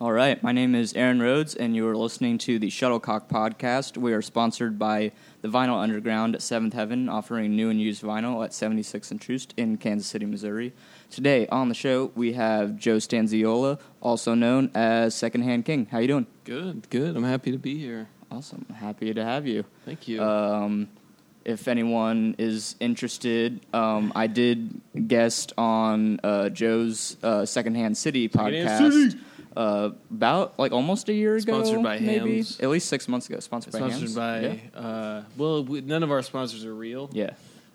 All right, my name is Aaron Rhodes, and you are listening to the Shuttlecock Podcast. We are sponsored by the Vinyl Underground at Seventh Heaven, offering new and used vinyl at 76 and Troost in Kansas City, Missouri. Today on the show, we have Joe Stanziola, also known as Secondhand King. How you doing? Good, good. I'm happy to be here. Awesome. Happy to have you. Thank you. Um, if anyone is interested, um, I did guest on uh, Joe's uh, Secondhand City Secondhand podcast City. Uh, about like almost a year ago. Sponsored by maybe Hams. at least six months ago. Sponsored, by Sponsored Hams. by, yeah. uh, well, we, none of our sponsors are real. yeah.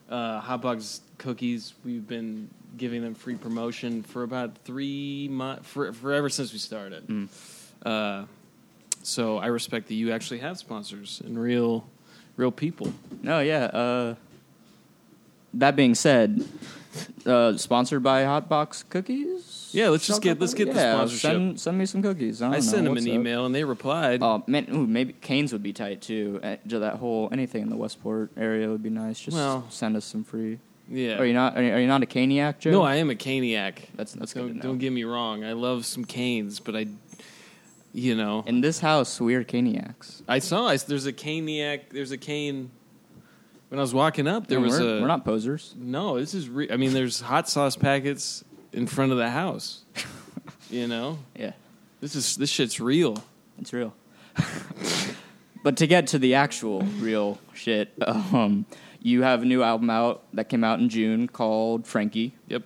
Uh, Hotbox Cookies, we've been giving them free promotion for about three months, for, for ever since we started. Mm. Uh, so I respect that you actually have sponsors and real, real people. No, yeah. Uh, that being said, uh, sponsored by Hotbox Cookies. Yeah, let's just get- let's get the yeah, sponsorship. Send, send me some cookies. I, don't I sent them an email and they replied. Oh man, ooh, maybe Canes would be tight too. Uh, to that whole anything in the Westport area would be nice. Just Well, send us some free. yeah. Are you not? Are you, are you not a Caniac, Joe? No, I am a Caniac. That's that's good don't, know. don't get me wrong. I love some canes, but I, you know, In this house, we are Caniacs. I saw I, there's a Caniac. There's a cane. When I was walking up, there No, was we're, a. we're not posers. No, this is. Re- I mean, there's hot sauce packets in front of the house. you know, Yeah, this is this shit's real. it's real. but to get to the actual real shit, um, you have a new album out that came out in June called Frankie. Yep.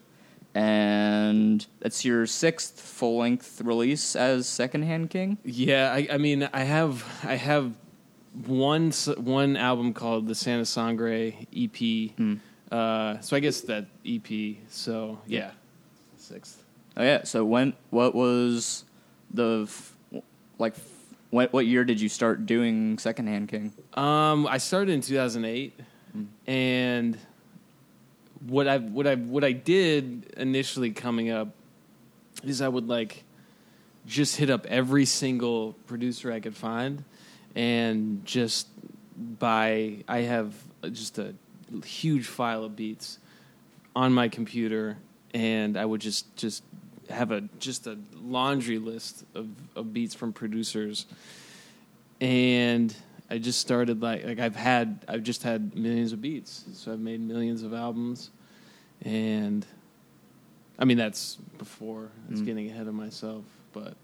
and that's your sixth full length release as Secondhand King. Yeah, I, I mean, I have I have one one album called the Santa Sangre EP. Hmm. Uh, so I guess that EP. So yeah, sixth. Oh yeah. So when what was the f- like f- what what year did you start doing Secondhand King? Um, I started in 2008, and what I what I what I did initially coming up is I would like just hit up every single producer I could find, and just by I have just a huge file of beats on my computer, and I would just just have a just a laundry list of, of beats from producers. And I just started like like I've had I've just had millions of beats, so I've made millions of albums, and I mean that's before it's Mm. getting ahead of myself, but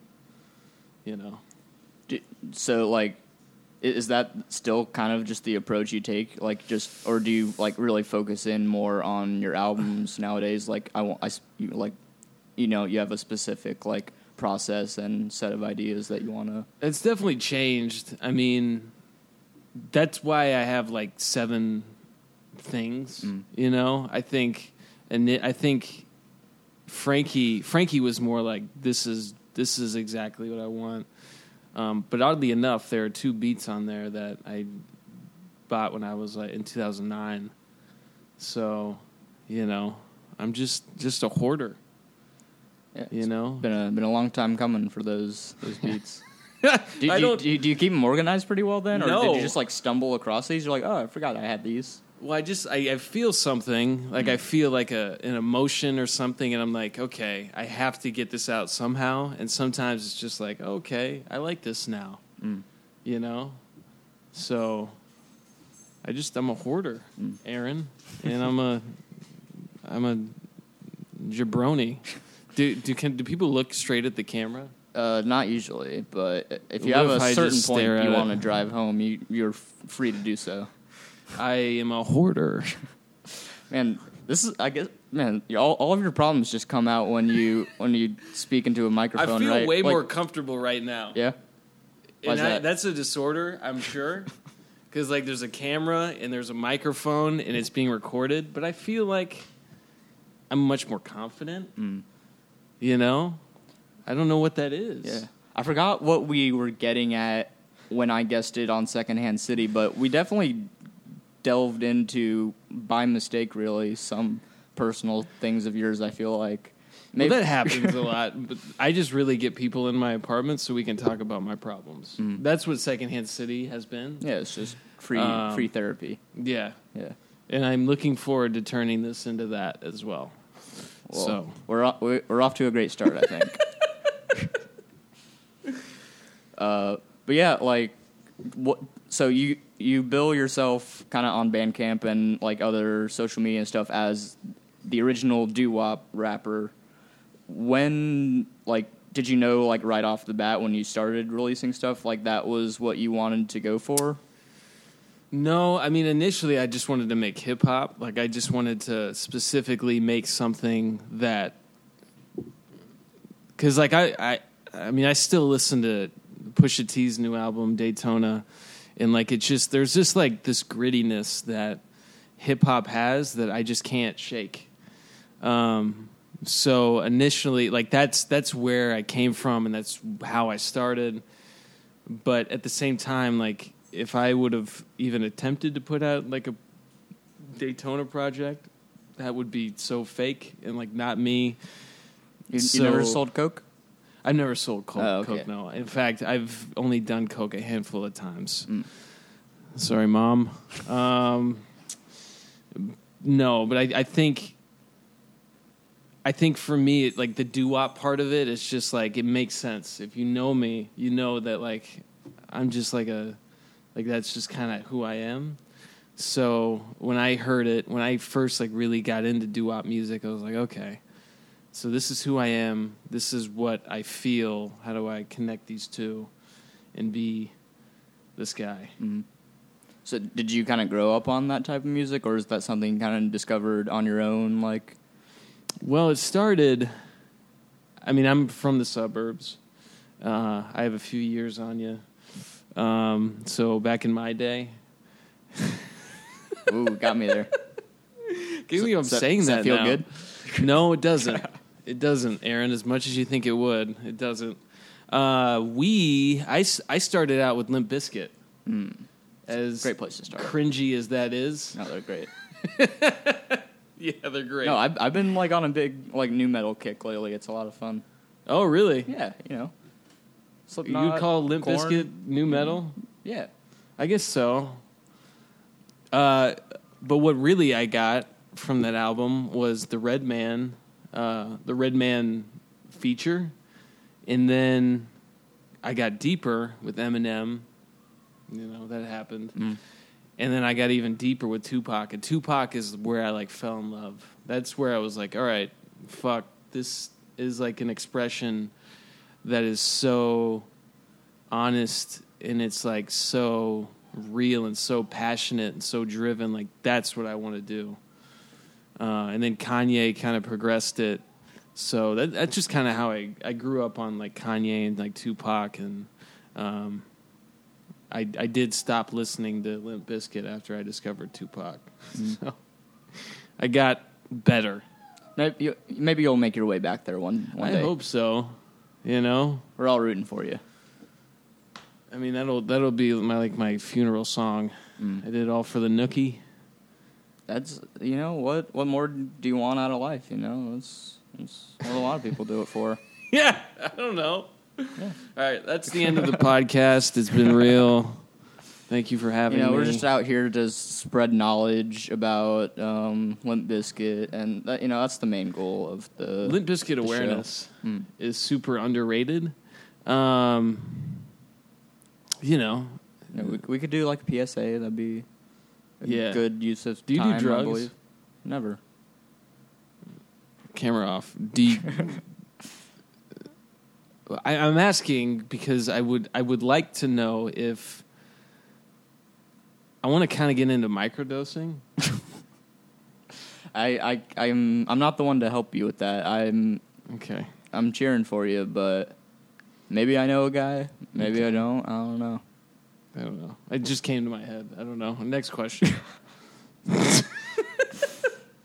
you know, So like, is that still kind of just the approach you take? Like just or do you like really focus in more on your albums nowadays? Like I want I you, like you know you have a specific like process and set of ideas that you want to. it's definitely changed. I mean, that's why I have like seven things. Mm. You know, I think, and I think Frankie Frankie was more like this is this is exactly what I want. Um, but oddly enough, there are two beats on there that I bought when I was like in 2009. So, you know, I'm just just a hoarder. Yeah, You know, been a been a long time coming for those those beats. Do, do, you- don't. do, you, keep them organized pretty well then, or did you just like stumble across these? You're like, oh, I forgot I had these. Well, I just I, I feel something like I feel like a an emotion or something, and I'm like, okay, I have to get this out somehow. And sometimes it's just like, okay, I like this now, Mm. you know. So I just I'm a hoarder, Mm. Aaron, and I'm a I'm a jabroni. Do do can do people look straight at the camera? Uh, not usually, but if you What have if a certain point you want to drive home, you you're free to do so. I am a hoarder. Man, this is I guess man, all, all of your problems just come out when you when you speak into a microphone. I feel right? way Like, more comfortable right now. Yeah. And I, that? that's a disorder, I'm sure. Because like there's a camera and there's a microphone and it's being recorded, but I feel like I'm much more confident. Mm. You know, I don't know what that is. Yeah. I forgot what we were getting at when I guessed it on Secondhand City, but we definitely delved into by mistake really some personal things of yours. I feel like Well, that happens a lot, but I just really get people in my apartment so we can talk about my problems. Mm. That's what Secondhand City has been. yeah, it's just free Um, free therapy. Yeah, Yeah. and I'm looking forward to turning this into that as well. Well, so we're o- we're we're off to a great start, I think. Uh, but yeah, like what? So you you bill yourself kind of on Bandcamp and like other social media and stuff as the original doo wop rapper. When like did you know like right off the bat when you started releasing stuff like that was what you wanted to go for? No, I mean initially I just wanted to make hip hop. Like I just wanted to specifically make something that cuz like I I I mean I still listen to Pusha T's new album Daytona and like it's just there's just like this grittiness that hip hop has that I just can't shake. Um so initially like that's that's where I came from and that's how I started. But at the same time like if I would have even attempted to put out like a Daytona project, that would be so fake and like not me. You, So- you never sold coke? I've never sold coke. Oh, okay. coke no. In fact, I've only done coke a handful of times. Mm. Sorry, mom. Um, no, but I, I think, I think for me, like the doo wop part of it, it is just like it makes sense. If you know me, you know that like I'm just like a, like that's just kind of who I am. So when I heard it, when I first like really got into doo wop music, I was like, okay, so this is who I am. This is what I feel. How do I connect these two, and be this guy? Mm. So did you kind of grow up on that type of music, or is that something you kind of discovered on your own? Like, Well, it started. I mean, I'm from the suburbs. Uh, I have a few years on you. Um, so back in my day, ooh, got me there. can't believe I'm that- saying does that. that feel now. good? No, it doesn't. it doesn't, Aaron. As much as you think it would, it doesn't. Uh, we, I started out with Limp Bizkit. As Hmm. Great place to start. cringy as that is, No, they're great. yeah, they're great. No, I've I've been like on a big like nu metal kick lately. It's a lot of fun. oh, really? Yeah, you know. You Slipknot, would call Limp Korn. Bizkit nu metal? Yeah. I guess so. Uh, but what really I got from that album was the Redman, uh, the Redman feature, and then I got deeper with Eminem. You know that happened, Mm. and then I got even deeper with Tupac. And Tupac is where I like fell in love. That's where I was like, all right, fuck, this is like an expression that is so honest and it's like so real and so passionate and so driven. Like that's what I want to do. Uh, and then Kanye kind of progressed it. So that, that's just kind of how I, I grew up on like Kanye and like Tupac and um, I I did stop listening to Limp Bizkit after I discovered Tupac. So I got better. Maybe, you, maybe you'll make your way back there one one I day. hope so. You know, We're all rooting for you. I mean that'll that'll be my like my funeral song. Mm. I did it all for the nookie. That's you know what what more do you want out of life? You know that's that's what a lot of people do it for. Yeah, I don't know. Yeah. All right, that's the end of the podcast. It's been real. Thank you for having You know, me. we're just out here to spread knowledge about um, Limp Bizkit, and that, you know that's the main goal of the Limp Bizkit the awareness Mm. is super underrated. Um, you know, You know, we, we could do like a PSA. That'd be Yeah. good use of Do you do time. I drugs? believe. Never. camera off. Do you- I, I'm asking because I would I would like to know if I want to kind of get into microdosing. I, I I'm I'm not the one to help you with that. I'm Okay. I'm cheering for you, but maybe I know a guy. Maybe I don't. I don't know. I don't know. It just came to my head. I don't know. Next question.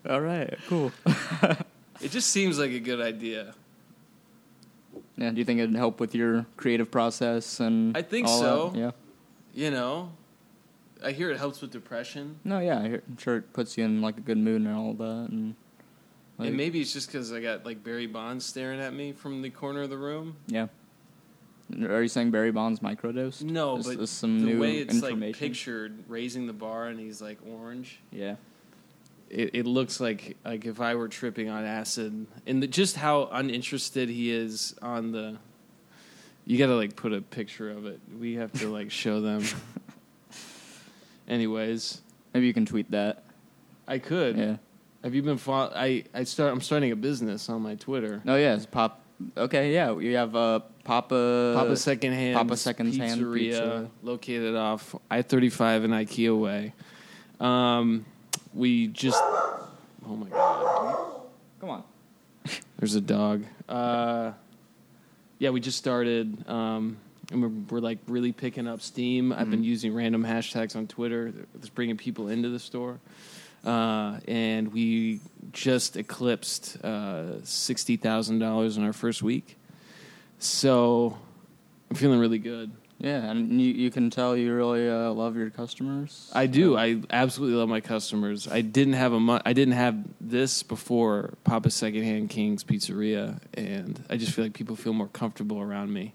All right, cool. it just seems like a good idea. Yeah, do you think it'd help with your creative process and? I think all so. that? Yeah. You know, I hear it helps with depression. No, yeah, I hear- I'm sure it puts you in like a good mood and all that, and. Like, and maybe it's just because I got like Barry Bonds staring at me from the corner of the room. Yeah. Are you saying Barry Bonds microdose? No, Is but this some the new way it's like information? pictured, raising the bar and he's like orange. Yeah. It, it looks like like if I were tripping on acid, and the, just how uninterested he is on the, You got to like put a picture of it. We have to like show them. Anyways, Maybe you can tweet that. I could. Yeah. Have you been follow- I I start I'm starting a business on my Twitter. No, yeah, it's pop. Okay, yeah, we have uh, Papa. Papa Secondhand Papa Secondhand Pizzeria, Pizza. located off I thirty five and IKEA way. Um, we just oh my god, Come on. there's a dog. Uh, yeah, we just started, um, and we're, we're like really picking up steam. I've been Mhm. using random hashtags on Twitter that's bringing people into the store. Uh, and we just eclipsed uh, sixty thousand dollars in our first week, so I'm feeling really good. Yeah, and you, you can tell you really uh, love your customers. I do. I absolutely love my customers. I didn't have a mu- I didn't have this before Papa Secondhand King's Pizzeria, and I just feel like people feel more comfortable around me,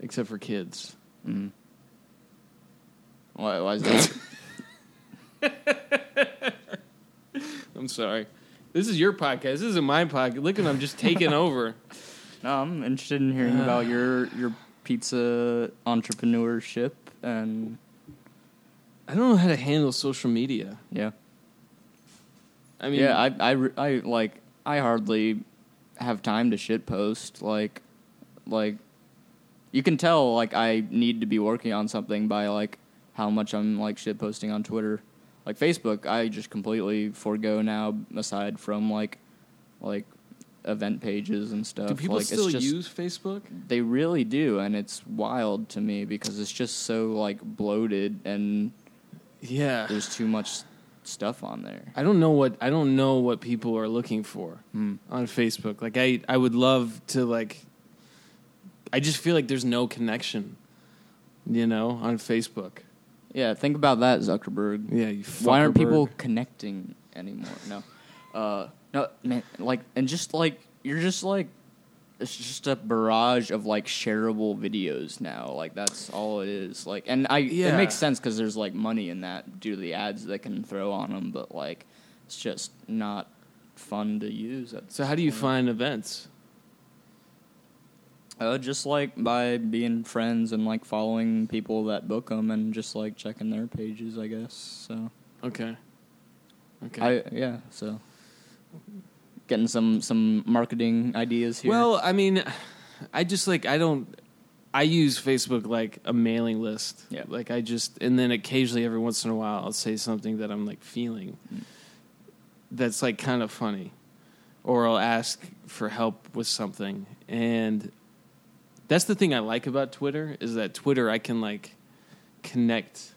except for kids. Mm. Why, why is that? I'm sorry. This is your podcast. This isn't my podcast. Look at I'm just taking over. No, I'm interested in hearing about uh. your your pizza entrepreneurship and I don't know how to handle social media. yeah. I mean, yeah, I, I, re- I like I hardly have time to shit post like like you can tell like I need to be working on something by like how much I'm like shit posting on Twitter. Like Facebook, I just completely forego now aside from like like event pages and stuff. do people like, still just, use Facebook? They really do, and it's wild to me because it's just so like bloated and Yeah. there's too much stuff on there. I don't know what I don't know what people are looking for Hmm. on Facebook. Like I I would love to like I just feel like there's no connection, you know, on Facebook. Yeah, think about that, Zuckerberg. Yeah, you Why aren't people connecting anymore? No, uh, no, man. Like, and just like you're just like it's just a barrage of like shareable videos now. Like that's all it is. Like, and I Yeah. it makes sense because there's like money in that due to the ads they can throw on them. But like, it's just not fun to use. So how do you point. find events? Uh, just like by being friends and like following people that book them and just like checking their pages, I guess. So. Okay. Okay. I yeah, so getting some some marketing ideas here. Well, I mean, I just like I don't. I use Facebook like a mailing list. Yeah. Like I just and then occasionally every once in a while I'll say something that I'm like feeling. Mm. That's like kind of funny, or I'll ask for help with something, and that's the thing I like about Twitter is that Twitter I can like connect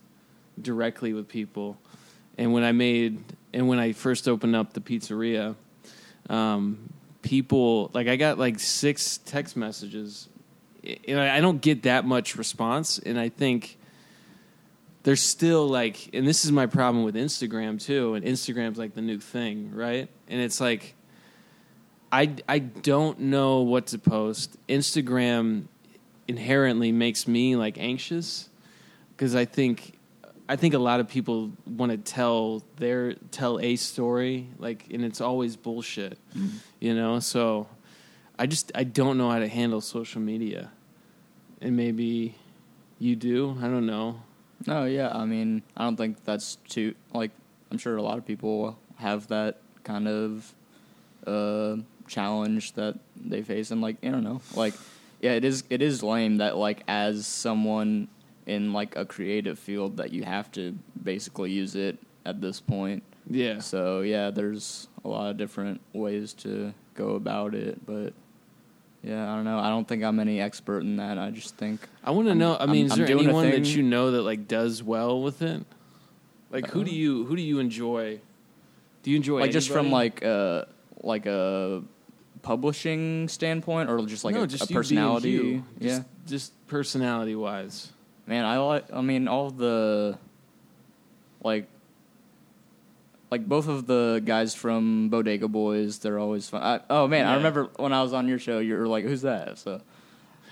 directly with people. And when I made and when I first opened up the pizzeria, um, people like I got like six text messages, and I I don't get that much response. And I think there's still like, and this is my problem with Instagram too. And Instagram's like the new thing, right? And it's like I I don't know what to post. Instagram inherently makes me like anxious because I think I think a lot of people want to tell their tell a story like and it's always bullshit. You know? So I just I don't know how to handle social media. And maybe you do. I don't know. no, yeah, I mean, I don't think that's too like I'm sure a lot of people have that kind of uh challenge that they face and like I don't know. Like yeah, it is it is lame that like as someone in like a creative field that you have to basically use it at this point. Yeah. So yeah, there's a lot of different ways to go about it, but yeah, I don't know. I don't think I'm any expert in that. I just think I want to know. I I'm- mean, is I'm there doing a anyone that you know that like does well with it? Like, who do Uh, you who do you enjoy? Do you enjoy like just from anybody? like uh like a publishing standpoint or just like no, a, just a personality. Yeah, Just, just personality wise. Man, I like. I mean, all the like. Like both of the guys from Bodega Boys, they're always fun. I, oh man, I remember when I was on your show, you were like, "Who's that?" So,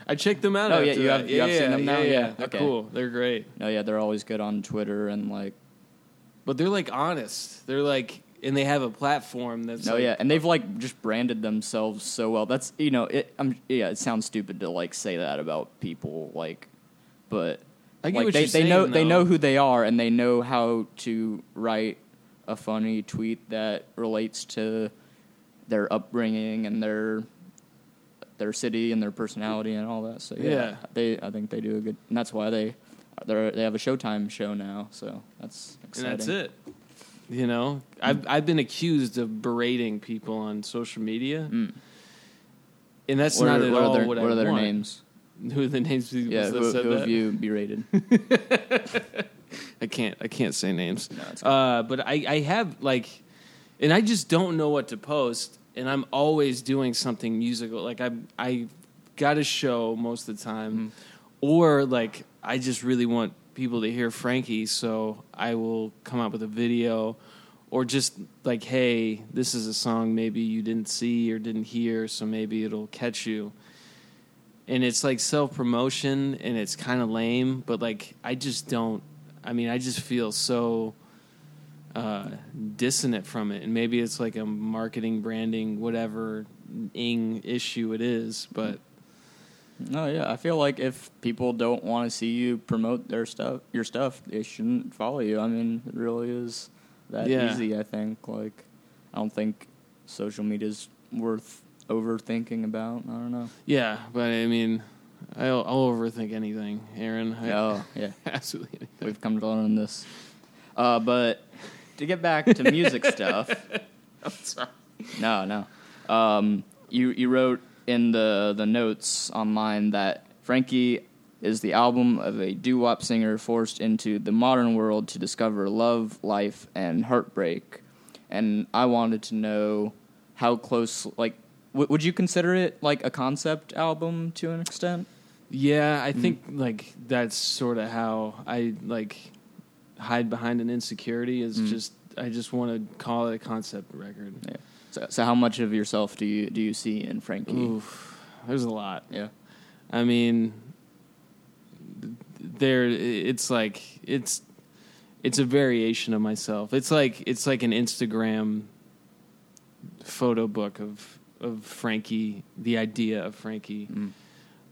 I checked them out. Oh, yeah, you have- you have yeah, seen them now? Yeah, Yeah, yeah. They're okay. cool. They're great. no, yeah, they're always good on Twitter and like, But they're like honest. They're like and they have a platform that's No, like, yeah, and they've like just branded themselves so well. That's you know, it. I'm yeah. It sounds stupid to like say that about people, like, but I get like what they you're they know saying, they know who they are and they know how to write a funny tweet that relates to their upbringing and their their city and their personality and all that. So yeah, Yeah. they I think they do a good, and that's why they they they have a Showtime show now. So that's exciting. and that's it. You know, I've I've been accused of berating people on social media, Mm. and that's what not are, at what all are their, what, what I are their want. names? Who are the names? Yeah, that who, said who that? you berated? I can't. I can't say names. No, cool. Uh, but I, I have like, and I just don't know what to post, and I'm always doing something musical. Like I, I got a show most of the time, Mm-hmm. or like I just really want people to hear Frankie, so I will come out with a video, or just like, hey, this is a song maybe you didn't see or didn't hear, so maybe it'll catch you. And it's like self promotion, and it's kind of lame, but like I just don't. I mean, I just feel so uh, dissonant from it, and maybe it's like a marketing, branding, whatever ing issue it is. But No, yeah, I feel like if people don't want to see you promote their stuff, your stuff, they shouldn't follow you. I mean, it really is that Yeah. easy. I think. Like, I don't think social media is worth overthinking about. I don't know. yeah, but I mean, I'll, I'll overthink anything, Aaron. I- Oh, yeah, absolutely anything. we've come to learn this. Uh, but to get back to music stuff, I'm sorry. no, no. Um, you you wrote in the the notes online that Frankie is the album of a doo wop singer forced into the modern world to discover love, life, and heartbreak. And I wanted to know how close, like, w- would you consider it like a concept album to an extent? Yeah, I think Mm-hmm. like that's sort of how I like hide behind an insecurity. Is Mm. just I just want to call it a concept record. Yeah. So, so how much of yourself do you do you see in Frankie? Oof, there's a lot. Yeah. I mean, there it's like it's it's a variation of myself. It's like it's like an Instagram photo book of of Frankie, the idea of Frankie. Mm.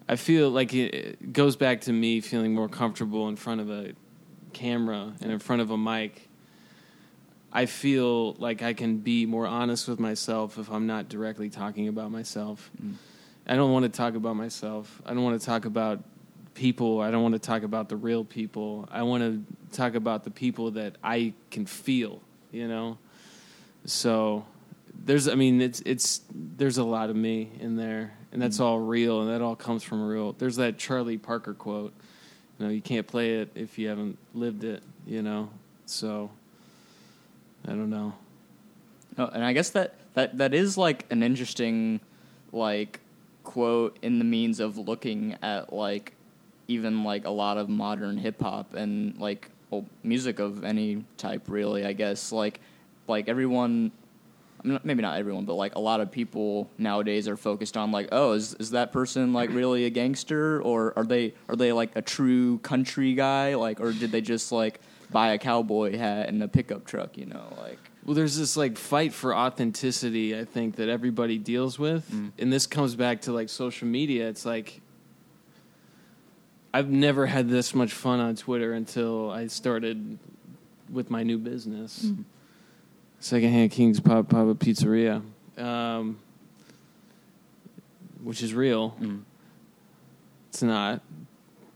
I feel like it- goes back to me feeling more comfortable in front of a camera and in front of a mic. I feel like I can be more honest with myself if I'm not directly talking about myself. Mm. I don't want to talk about myself. I don't want to talk about people. I don't want to talk about the real people. I want to talk about the people that I can feel, you know? So there's I mean it's it's there's a lot of me in there and that's mm. all real and that all comes from real. There's that Charlie Parker quote. You know, you can't play it if you haven't lived it, you know. So I don't know. Oh, and I guess that, that that is like an interesting like quote in the means of looking at like even like a lot of modern hip hop and like well, music of any type really I guess like like everyone maybe not everyone but like a lot of people nowadays are focused on like oh is is that person like really a gangster or are they are they like a true country guy like or did they just like buy a cowboy hat and a pickup truck you know like Well, there's this like fight for authenticity, I think, that everybody deals with. Mm. And this comes back to like social media. It's like I've never had this much fun on Twitter until I started with my new business. Secondhand Kings Pop Papa Pizzeria. Um, which is real. Mm. It's not.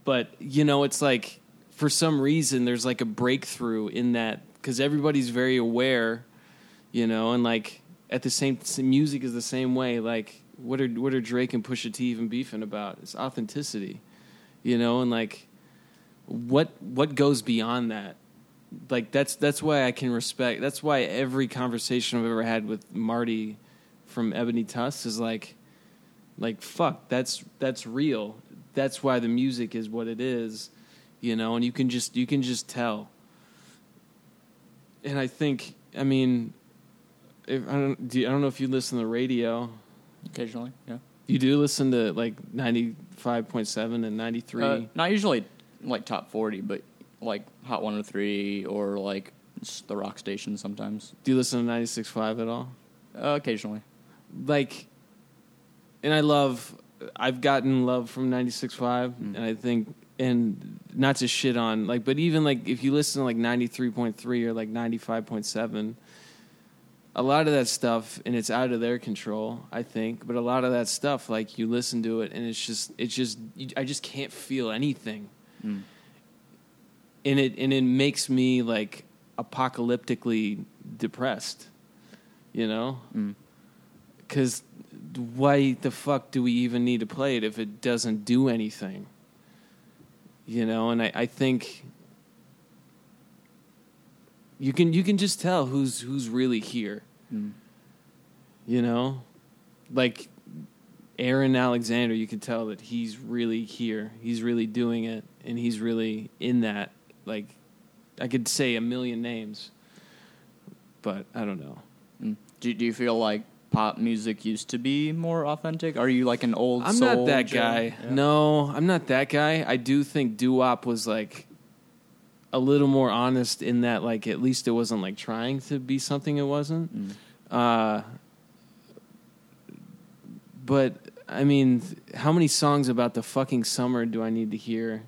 But, you know, it's like for some reason there's like a breakthrough in that because everybody's very aware, you know, and like at the same music is the same way. Like, what are what are Drake and Pusha T even beefing about? It's authenticity, you know, and like what what goes beyond that. Like that's that's why I can respect. That's why every conversation I've ever had with Marty from Ebony Tusk is like, like fuck. That's that's real. That's why the music is what it is, you know. And you can just you can just tell. And I think I mean, if, I don't do you, I don't know if you listen to the radio. occasionally yeah You do listen to like ninety five point seven and ninety three. Uh, not usually like top 40, but like Hot 103 or like the rock station sometimes, Do you listen to 96.5 at all? uh, occasionally. like and I love I've gotten love from 96.5 Mm. and I think and not to shit on like but even like if you listen to like 93.3 or like 95.7 a lot of that stuff and it's out of their control I think but a lot of that stuff like you listen to it and it's just it's just I just can't feel anything Mm. And it and it makes me like apocalyptically depressed you know Mm. because why the fuck do we even need to play it if it doesn't do anything? You know, and I, I think you can you can just tell who's who's really here. Mm. You know, like Aaron Alexander, you can tell that he's really here. He's really doing it, and he's really in that. Like, I could say a million names, but I don't know. Mm. Do, do you feel like pop music used to be more authentic? Are you like an old? I'm soul not that Joe? guy. Yeah. No, I'm not that guy. I do think doo wop was like a little more honest in that, like, at least it wasn't like trying to be something it wasn't. Mm. Uh, but I mean, how many songs about the fucking summer do I need to hear?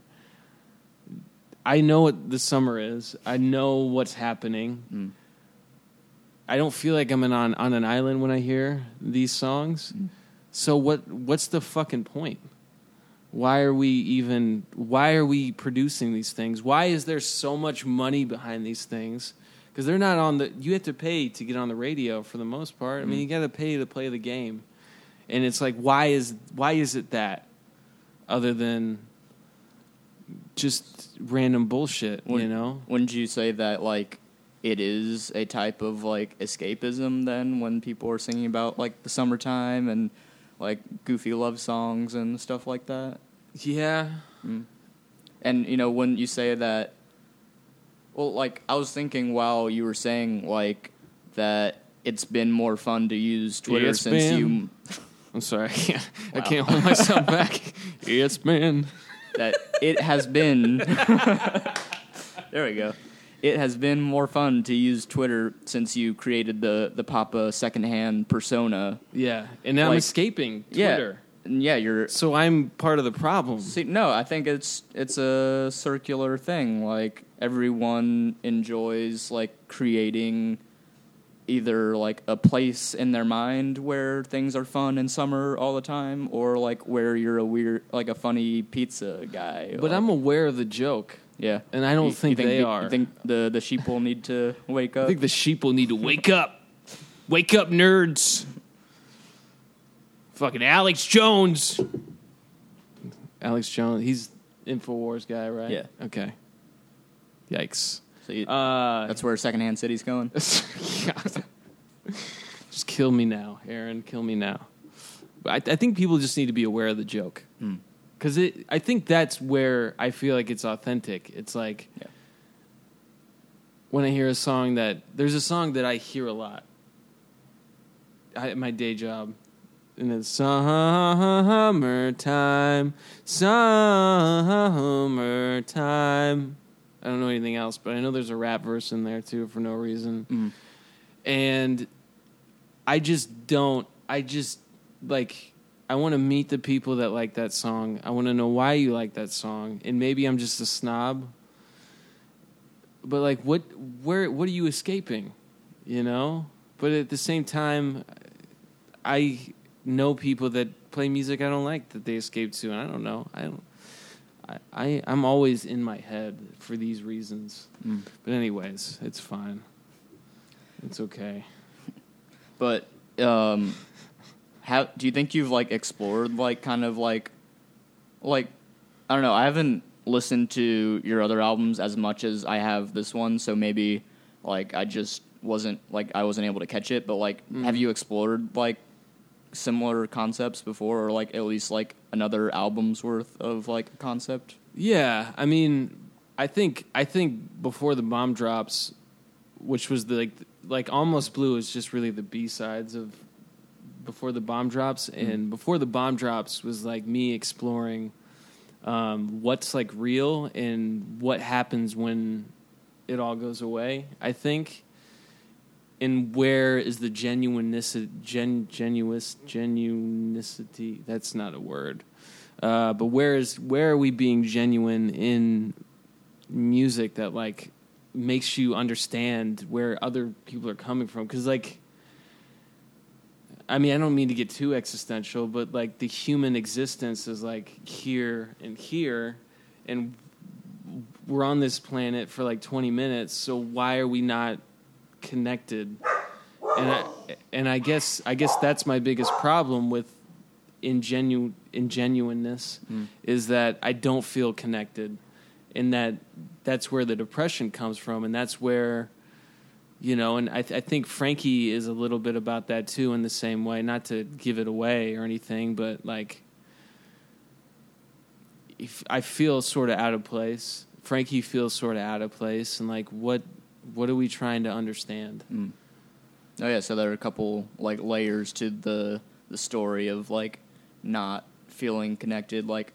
I know what the summer is. I know what's happening. Mm. I don't feel like I'm in on on an island when I hear these songs. Mm. So what what's the fucking point? Why are we even why are we producing these things? Why is there so much money behind these things? Cuz they're not on the you have to pay to get on the radio for the most part. I mean, Mm. you got to pay to play the game. And it's like why is why is it that other than just random bullshit, you know? Wouldn't you say that like it is a type of like escapism then when people are singing about like the summertime and like goofy love songs and stuff like that? Yeah. Mm. And you know, when you say that, well, like I was thinking while you were saying like that, it's been more fun to use Twitter It's since been. you I'm sorry. I can't, I can't hold myself back. It's been. That it has been. there we go. It has been more fun to use Twitter since you created the the Papa secondhand persona. Yeah. And now I'm Like- escaping Yeah. Twitter. Yeah, you're So I'm part of the problem. See, no, I think it's it's a circular thing. Like everyone enjoys like creating either like a place in their mind where things are fun in summer all the time, or like where you're a weird, like a funny pizza guy. But like- I'm aware of the joke. yeah, and I don't You- think you they the, are. i think the the sheep will need to wake up. I think the sheep will need to wake up. Wake up, nerds. Fucking Alex Jones. Alex Jones. He's Infowars guy, right? Yeah. Okay. Yikes. So you, Uh, that's where Secondhand City's going. Just kill me now, Aaron. Kill me now. I, I think people just need to be aware of the joke Hmm. because it. I think that's where I feel like it's authentic. It's like Yeah. when I hear a song that there's a song that I hear a lot. I, at my day job, and it's summertime, summertime. I don't know anything else, but I know there's a rap verse in there too for no reason Mm. and I just don't. I just like. I want to meet the people that like that song. I want to know why you like that song, and maybe I'm just a snob. But like, what? Where? What are you escaping? You know. But at the same time, I know people that play music I don't like that they escape to, and I don't know. I don't. I, I'm always in my head for these reasons. Mm. But anyways, it's fine. It's okay. But um, how do you think you've like explored like kind of like like I don't know. I haven't listened to your other albums as much as I have this one, so maybe like I just wasn't like I wasn't able to catch it. But like, have you explored like similar concepts before, or like at least like another album's worth of like concept? Yeah, I mean, I think I think before the bomb drops, which was the like like almost blue is just really the B sides of before the bomb drops, and before the bomb drops was like me exploring um, what's like real and what happens when it all goes away. I think. And where is the genuineness, gen, genuous, genuinity? That's not a word. Uh, but where is where are we being genuine in music that like makes you understand where other people are coming from? Because like, I mean, I don't mean to get too existential, but like the human existence is like here and here, and we're on this planet for like 20 minutes. So why are we not connected? And I, and I guess I guess that's my biggest problem with ingenu ingenuineness Mm. is that I don't feel connected, and that that's where the depression comes from, and that's where you know, and I, th- I think Frankie is a little bit about that too, in the same way. Not to give it away or anything, but like, if I feel sort of out of place. Frankie feels sort of out of place, and like, what what are we trying to understand? Mm. Oh yeah, so there are a couple like layers to the the story of like not feeling connected. Like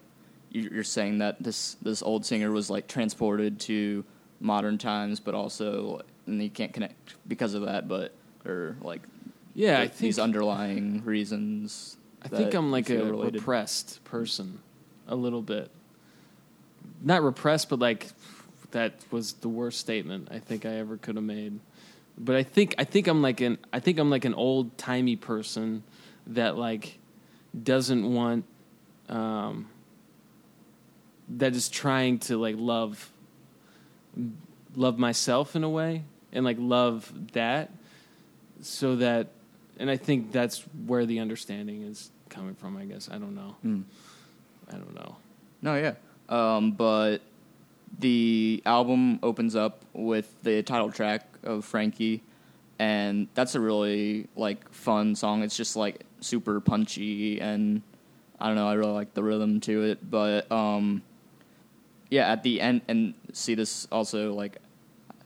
you- you're saying that this this old singer was like transported to modern times, but also and you can't connect because of that. But or like Yeah, I th- think these underlying reasons. I think I'm like a related. repressed person, a little bit. Not repressed, but like that was the worst statement I think I ever could have made. But I think I think I'm like an I think I'm like an old timey person that like doesn't want um, that is trying to like love love myself in a way and like love that so that and I think that's where the understanding is coming from. I guess I don't know. Mm. I don't know. No, yeah. Um, but the album opens up with the title track of Frankie, and that's a really like fun song. It's just like super punchy, and I don't know. I really like the rhythm to it. But um, yeah, at the end, and see this also like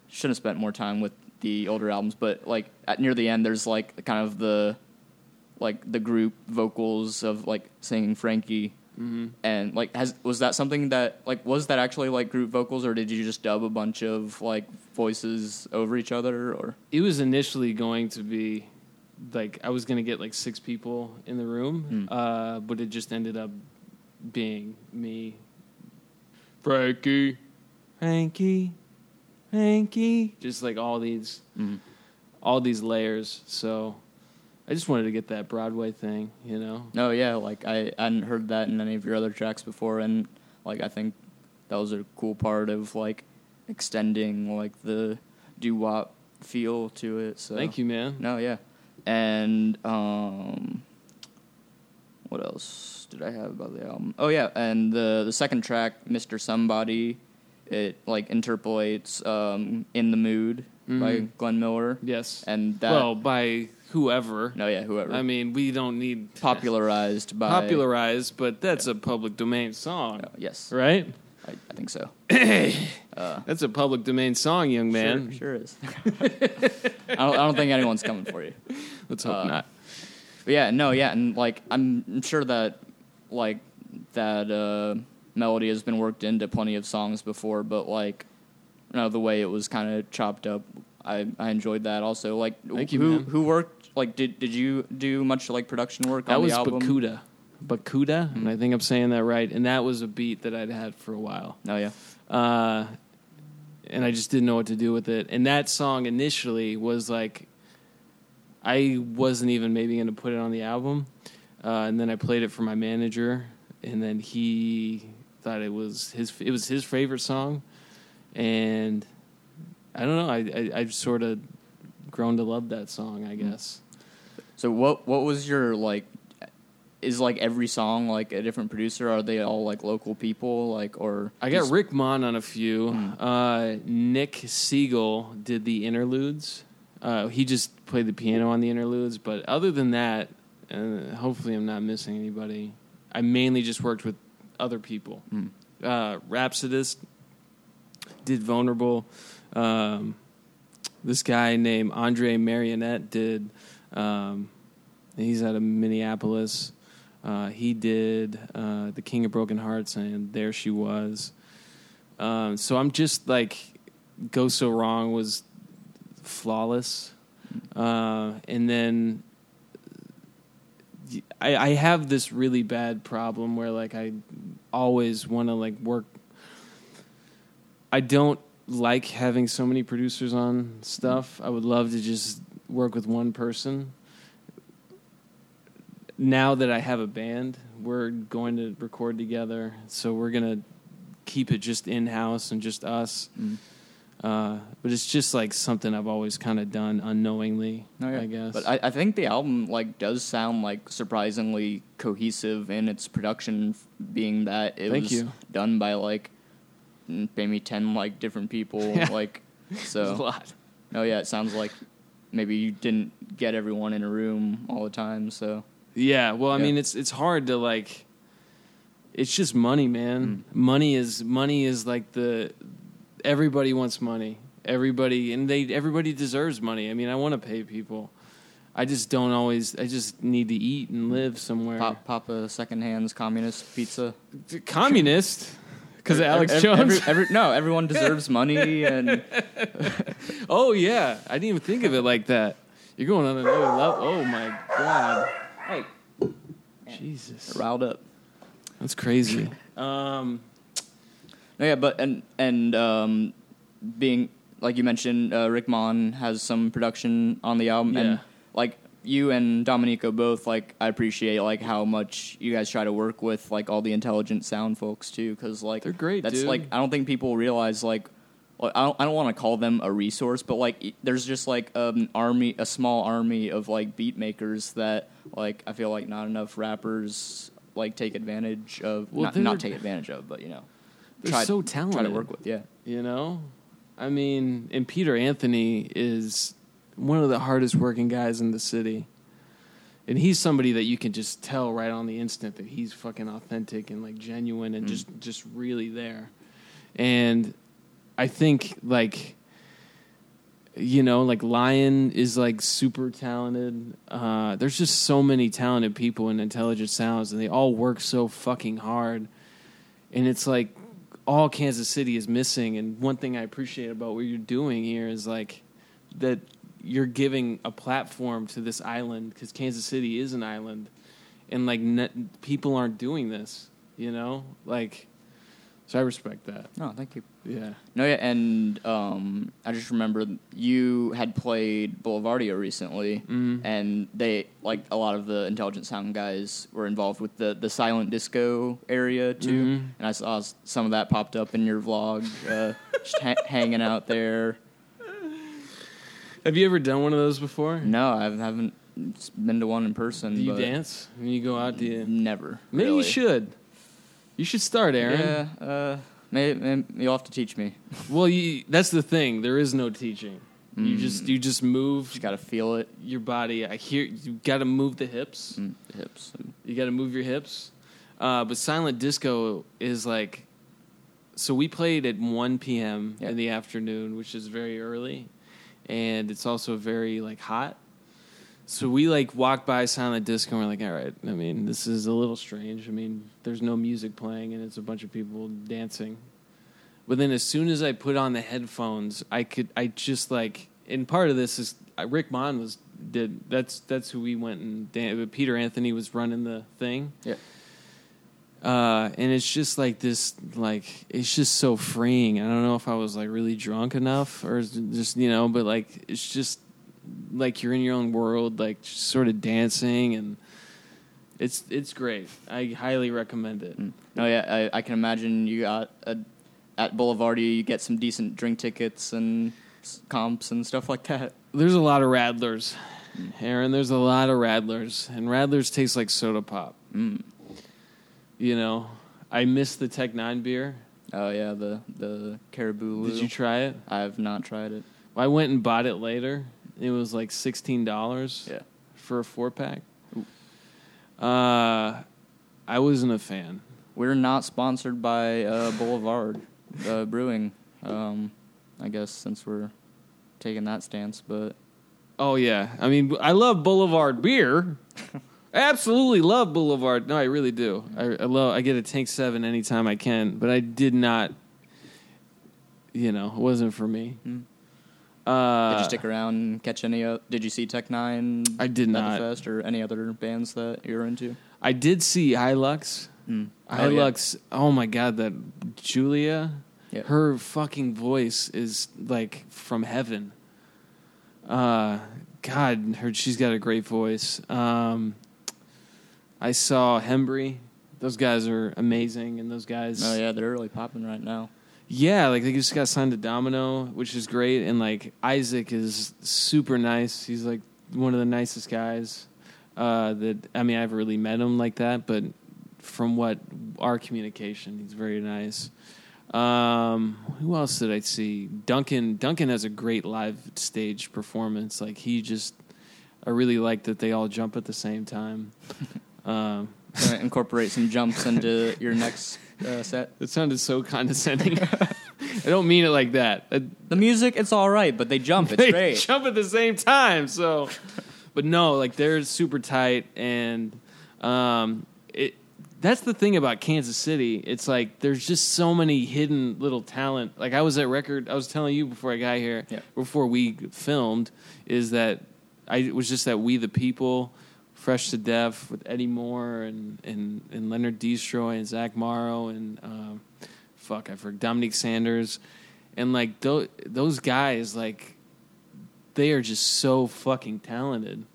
should have spent more time with the older albums, but like at near the end, there's like kind of the like the group vocals of like singing Frankie Mm-hmm. and like has was that something that like was that actually like group vocals or did you just dub a bunch of like voices over each other or It was initially going to be like I was going to get like six people in the room, Hmm. uh, but it just ended up being me, Frankie, Frankie, Frankie, just like all these all these layers. So I just wanted to get that Broadway thing, you know. no yeah like I, I hadn't heard that in any of your other tracks before and like I think that was a cool part of like extending like the doo wop feel to it so Thank you, man. no yeah and um what else did I have about the album? Oh yeah, and the the second track, Mr. Somebody, it like interpolates um, "In the Mood" by Mhm. Glenn Miller, Yes. and that well, by whoever. no yeah whoever I mean, we don't need popularized by popularized, but that's a public domain song, Oh, yes, right? I, I think so. Uh, That's a public domain song, young man. sure, sure is. I don't, I don't think anyone's coming for you. Let's hope Uh, not. But yeah, no, yeah, and like I'm sure that like that uh, melody has been worked into plenty of songs before, but like you know the way it was kind of chopped up, I I enjoyed that also. Like Thank you, who man. who worked like did did you do much like production work That on was the album? Bakuda. Bakuda, and I think I'm saying that right. And that was a beat that I'd had for a while. Oh yeah, uh, and I just didn't know what to do with it. And that song initially was like, I wasn't even maybe going to put it on the album, uh, and then I played it for my manager, and then he thought it was his it was his favorite song, and I don't know. I I, I sort of grown to love that song. I guess. So what what was your like? Is like every song like a different producer? Are they all like local people? Like or I got Rick Mon on a few. Uh, Nick Siegel did the interludes. Uh, he just played the piano on the interludes, but other than that, uh, hopefully I'm not missing anybody. I mainly just worked with other people. Hmm. Uh, Rhapsodist did Vulnerable. Um, this guy named Andre Marionette did. Um, he's out of Minneapolis. Uh, he did uh, the King of Broken Hearts and There She Was. Um, so I'm just like Go So Wrong was flawless. Uh, and then I, I have this really bad problem where like I always want to like work. I don't like having so many producers on stuff. I would love to just work with one person. Now that I have a band, we're going to record together, so we're gonna keep it just in house and just us. Mm. Uh, but it's just like something I've always kind of done unknowingly, Oh, yeah. I guess. But I, I think the album like does sound like surprisingly cohesive in its production, being that it Thank was you. done by like n- maybe ten like different people. Yeah. Like It's a so. lot. Oh yeah, it sounds like maybe you didn't get everyone in a room all the time. So Yeah, well, I Yeah. mean, it's it's hard to like. It's just money, man. Mm. Money is money is like the. Everybody wants money. Everybody and they everybody deserves money. I mean, I want to pay people. I just don't always. I just need to eat and live somewhere. pop pop a communist pizza. Communist, because of Alex Ev- Jones. every- every- no, everyone deserves money, and oh yeah, I didn't even think of it like that. You're going on another level. Oh my god, hey, Jesus, riled up. that's crazy. Um, No, yeah, but and and um, being like you mentioned, uh, Rick Mon has some production on the album, Yeah. and like you and Dominico both, like I appreciate like how much you guys try to work with like all the intelligent sound folks too, because like They're great, That's dude. like I don't think people realize like. I don't, I don't want to call them a resource, but like there's just like an army, a small army of like beat makers that like I feel like not enough rappers like take advantage of. Well, not, not take advantage of, but you know, They're try, so Try to work with, yeah. You know, I mean, and Peter Anthony is one of the hardest working guys in the city, and he's somebody that you can just tell right on the instant that he's fucking authentic and like genuine and Mm. just just really there. And I think like you know like lion is like super talented uh there's just so many talented people in intelligent sounds and they all work so fucking hard and it's like all Kansas City is missing. And one thing I appreciate about what you're doing here is like that you're giving a platform to this island because Kansas City is an island, and like ne- people aren't doing this, you know, like. So I respect that. Oh, thank you. Yeah. No, yeah, and um, I just remember you had played Boulevardia recently, Mhm. and they like a lot of the intelligent sound guys were involved with the the silent disco area too, Mhm. and I saw some of that popped up in your vlog, uh, just ha- hanging out there. Have you ever done one of those before? No, I haven't been to one in person. Do you dance when you go out? Do you? Never. Maybe really. you should. You should start, Aaron. Yeah, uh, maybe, maybe you'll have to teach me. Well, you, that's the thing. There is no teaching. You Mm. just you just move Just gotta feel it. your body. I hear you got to move the hips. Mm, the hips. You got to move your hips. Uh, but silent disco is like, so we played at 1 p.m. Yeah. in the afternoon, which is very early, and it's also very like hot. So we like walk by silent disco and we're like, all right. I mean, this is a little strange. I mean, there's no music playing and it's a bunch of people dancing. But then as soon as I put on the headphones, I could I just like and part of this is uh, Rick Mon was did that's that's who we went and dan- Peter Anthony was running the thing. Yeah. Uh, and it's just like this, like it's just so freeing. I don't know if I was like really drunk enough or just you know, but like it's just like you're in your own world, like just sort of dancing, and it's it's great. I highly recommend it. Mm. No, yeah, I, I can imagine you got a, at Boulevardia, you get some decent drink tickets and comps and stuff like that. There's a lot of Radlers, Aaron. There's a lot of Radlers, and Radlers taste like soda pop. Mm. You know, I miss the Tech N9ne beer. Oh yeah, the the Caribou. Did you try it? I have not tried it. I went and bought it later. It was like sixteen dollars Yeah. for a four pack. Uh, I wasn't a fan. We're not sponsored by uh, Boulevard uh, Brewing. Um, I guess since we're taking that stance, but Oh yeah, I mean I love Boulevard beer. I absolutely love Boulevard. No, I really do. I, I love. I get a Tank Seven anytime I can, but I did not. you know, it wasn't for me. Mm. Uh, Did you stick around and catch any? Uh, did you see Tech N9ne? I did not. the fest or any other bands that you're into. I did see Hi-Lux. Mm. Oh, yeah. Hi-Lux. Oh my god, that Julia. Yeah. Her fucking voice is like from heaven. Uh, God, her she's got a great voice. Um, I saw Hembree. Those guys are amazing, and those guys. Oh yeah, they're really popping right now. Yeah, like they just got signed to Domino, which is great, and like Isaac is super nice. He's like one of the nicest guys. Uh, that I mean, I haven't really met him like that, but from what our communication, he's very nice. Um, who else did I see? Duncan. Duncan has a great live stage performance. Like he just, I really like that they all jump at the same time. um, incorporate some jumps into your next uh, set. it sounded so condescending. I don't mean it like that. Uh, The music, it's all right, but they jump. It's they great. jump at the same time. So, but no, like they're super tight, and um, it. That's the thing about Kansas City. It's like there's just so many hidden little talent. Like I was at record. I was telling you before I got here, Yeah. before we filmed, is that I it was just that we the people. Fresh to Death with Eddie Moore and, and, and Leonard Destroy and Zach Morrow and um, fuck I forgot Dominique Sanders. And like those those guys like they are just so fucking talented.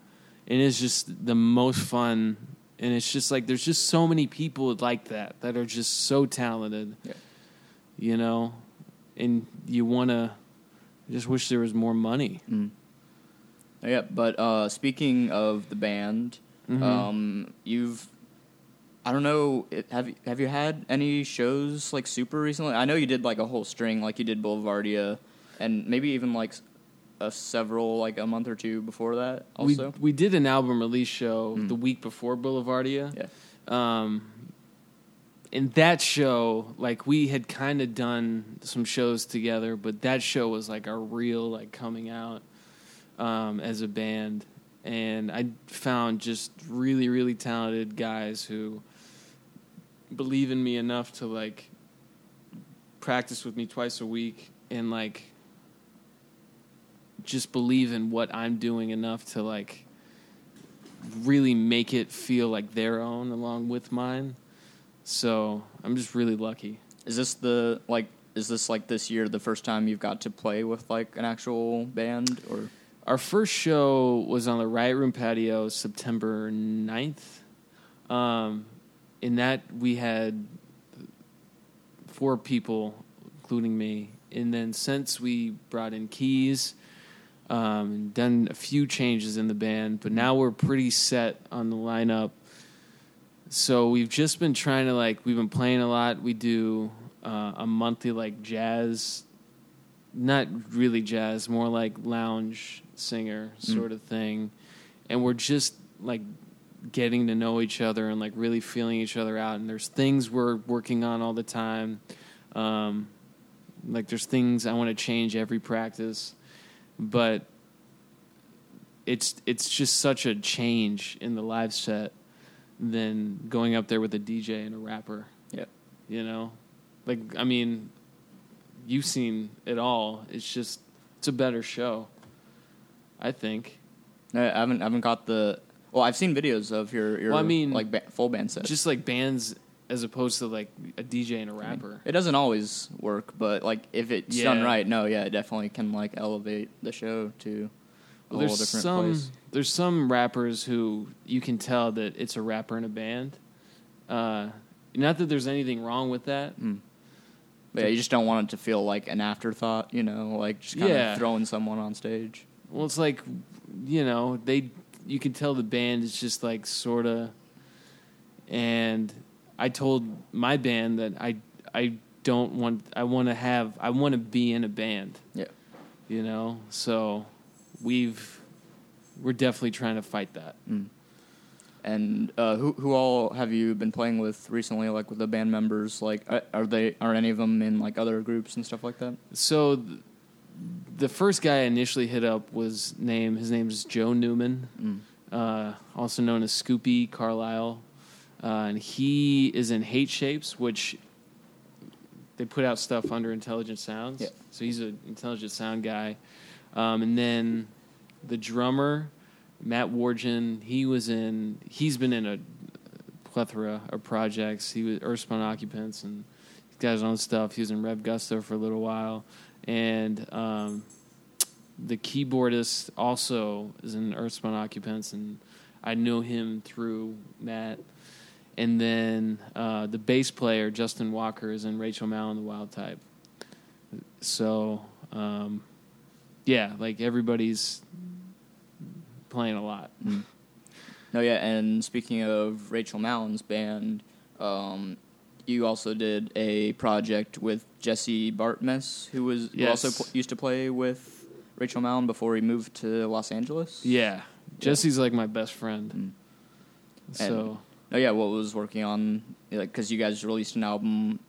And it's just the most fun. And it's just like there's just so many people like that that are just so talented. Yeah. you know? And you want to just wish there was more money. Mm. Yeah, but uh, speaking of the band, Mhm. um, you've I don't know it- have you, have you had any shows like super recently? I know you did like a whole string, like you did Boulevardia, and maybe even like a several like a month or two before that. Also, we we did an album release show Mm. the week before Boulevardia yeah, um in that show like we had kind of done some shows together but that show was like our real like coming out um as a band and i found just really really talented guys who believe in me enough to like practice with me twice a week and like just believe in what i'm doing enough to like really make it feel like their own along with mine. So I'm just really lucky. is this the like? Is this like this year the first time you've got to play with like an actual band or? Our first show was on the Riot Room patio September 9th. Um, in that, we had four people, including me. And then since we brought in keys, um, done a few changes in the band, but now we're pretty set on the lineup. So we've just been trying to like we've been playing a lot. We do uh, a monthly like jazz, not really jazz, more like lounge singer sort of thing, and we're just like getting to know each other and like really feeling each other out. And there's things we're working on all the time. Um, like there's things I want to change every practice, but it's it's just such a change in the live set than going up there with a DJ and a rapper. Yeah. You know, like I mean, you've seen it all. It's just it's a better show. I think. I haven't I haven't got the. Well, I've seen videos of your your Well, I mean, like ba- full band set. Just like bands as opposed to like a DJ and a I mean, rapper. It doesn't always work, but like if it's done right, no, yeah, it definitely can like elevate the show to a Well, whole different some place. there's some rappers who you can tell that it's a rapper in a band. Uh, not that there's anything wrong with that. Mm. But yeah, you just don't want it to feel like an afterthought, you know, like just kind Yeah. of throwing someone on stage. Well, it's like you know they you can tell the band is just like sort of. And I told my band that I I don't want I want to have I want to be in a band. Yeah. You know, so we've we're definitely trying to fight that. Mm. And uh, who who all have you been playing with recently? Like with the band members, like are- are they are any of them in like other groups and stuff like that? So the first guy I initially hit up was name his name is Joe Newman, Mm. uh, also known as Scoopy Carlisle, uh, and he is in Hate Shapes, which they put out stuff under Intelligent Sounds. So he's an Intelligent Sound guy. Um, and then the drummer, Matt Wargen, he was in. He's been in a plethora of projects. He was Earthbound Occupants and he's got his own stuff. He was in Rev Gusto for a little while, and um, the keyboardist also is in Earthbound Occupants, and I knew him through Matt. And then uh, the bass player Justin Walker is in Rachel Mallin, the Wild Type. So um, yeah, like everybody's playing a lot. No, yeah, and speaking of Rachel Mallin's band, um, you also did a project with Jesse Bartmess, who was who also pl- used to play with Rachel Mallin before he moved to Los Angeles. Yeah, Jesse's like my best friend. Mm. So Oh yeah, what was working on like because you guys released an album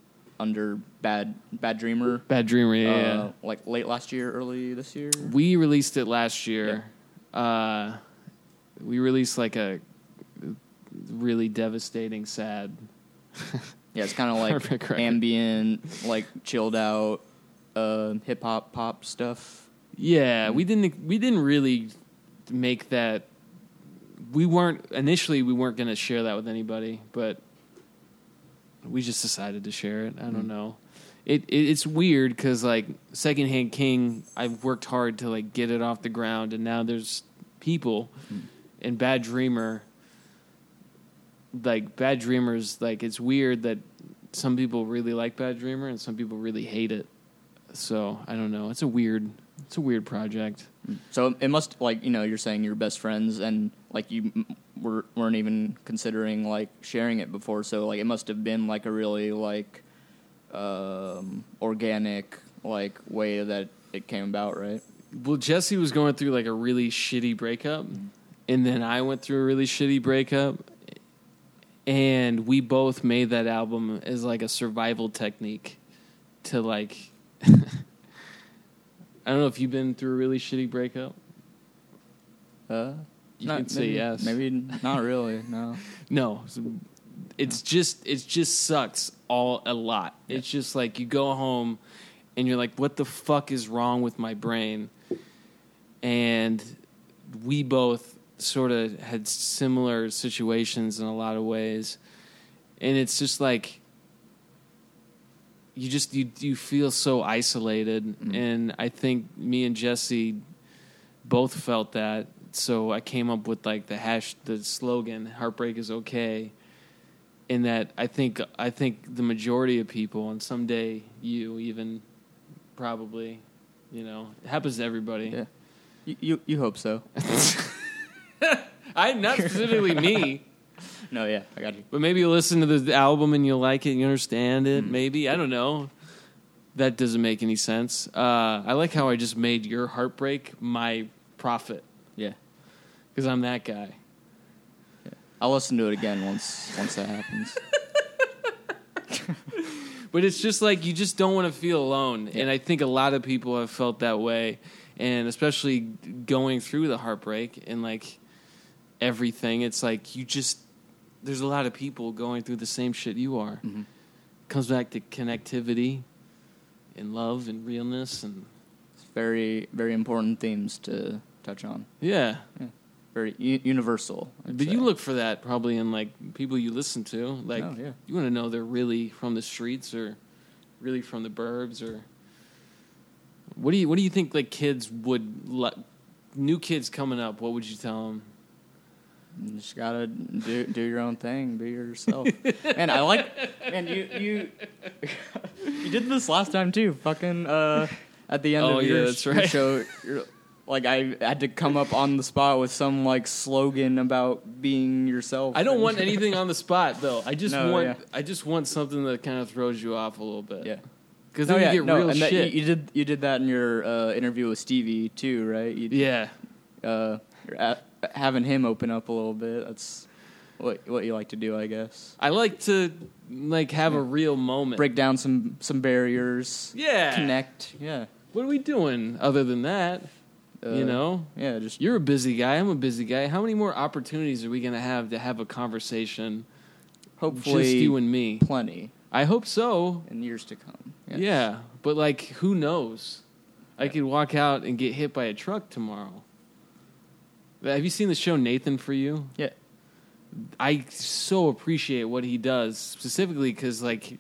under Bad Bad Dreamer, Bad Dreamer, yeah. uh, like late last year, early this year. We released it last year. Uh, we released like a really devastating, sad. Yeah, it's kind of like record. ambient, like chilled out, uh, hip hop pop stuff. Yeah, we didn't we didn't really make that. We weren't initially we weren't going to share that with anybody, but we just decided to share it. I don't know. It, it it's weird because like Secondhand King, I've worked hard to like get it off the ground, and now there's people, and Bad Dreamer. Like Bad Dreamers, like it's weird that some people really like Bad Dreamer and some people really hate it. So I don't know. It's a weird, it's a weird project. So it must like you know you're saying you're best friends and like you m- were weren't even considering like sharing it before. So like it must have been like a really like um, organic like way that it came about, right? Well, Jesse was going through like a really shitty breakup, and then I went through a really shitty breakup, and we both made that album as like a survival technique to like. I don't know if you've been through a really shitty breakup. Uh, You not- can say maybe- yes. Maybe not really. No. No, it's just it just sucks all a lot. It's just like you go home and you're like, what the fuck is wrong with my brain? And we both sort of had similar situations in a lot of ways, and it's just like you just you you feel so isolated, Mhm. and I think me and Jesse both felt that. So I came up with like the hash, the slogan "Heartbreak is okay," in that I think I think the majority of people, and someday you even probably, you know, it happens to everybody. Yeah. You, you you hope so. I not specifically me, No, yeah, I got you. but maybe you'll listen to the album and you'll like it, and you understand it. Maybe I don't know. That doesn't make any sense. Uh, I like how I just made your heartbreak my profit Yeah. because I'm that guy. I'll listen to it again once once that happens. But it's just like you just don't want to feel alone, and I think a lot of people have felt that way, and especially going through the heartbreak and like everything. It's like you just there's a lot of people going through the same shit you are. Mhm. Comes back to connectivity and love and realness and It's very very important themes to touch on. yeah. Very u- universal. I'd But say. you look for that probably in like people you listen to. Like Oh, yeah. you want to know they're really from the streets or really from the burbs or what do you what do you think like kids would li- new kids coming up? What would you tell them? You just gotta do do your own thing, be yourself. and I like, and you you you did this last time too. Fucking uh, at the end Oh, of yeah, your, that's your right. show, you're, like I had to come up on the spot with some like slogan about being yourself. I don't want anything on the spot though. I just No, want yeah. I just want something that kind of throws you off a little bit. Yeah. Because No, then yeah, you get no, real and that- shit. you, you did you did that in your uh, interview with Stevie too, right? You, yeah. uh, you're at, having him open up a little bit. That's what what you like to do, I guess. I like to like have a real moment. Break down some some barriers. Yeah. Connect. Yeah. What are we doing other than that? Uh, you know? Yeah. Just You're a busy guy. I'm a busy guy. How many more opportunities are we going to have to have a conversation? hopefully just you and me. plenty I hope so. in years to come. Yeah. but like, who knows? I could walk out and get hit by a truck tomorrow. Have you seen the show Nathan for You? Yeah. I so appreciate what he does, specifically because like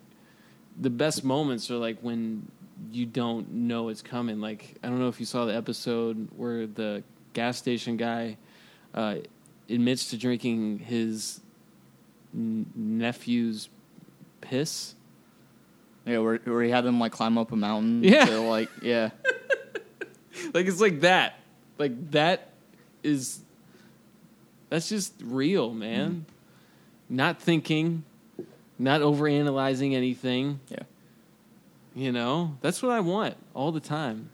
the best moments are like when you don't know it's coming. Like I don't know if you saw the episode where the gas station guy uh, admits to drinking his n- nephew's piss. Yeah, where, where he had them like climb up a mountain. Yeah. to, like yeah. Like it's like that. Like that is that's just real, man. Not thinking, not overanalyzing anything. Yeah. You know, that's what I want all the time.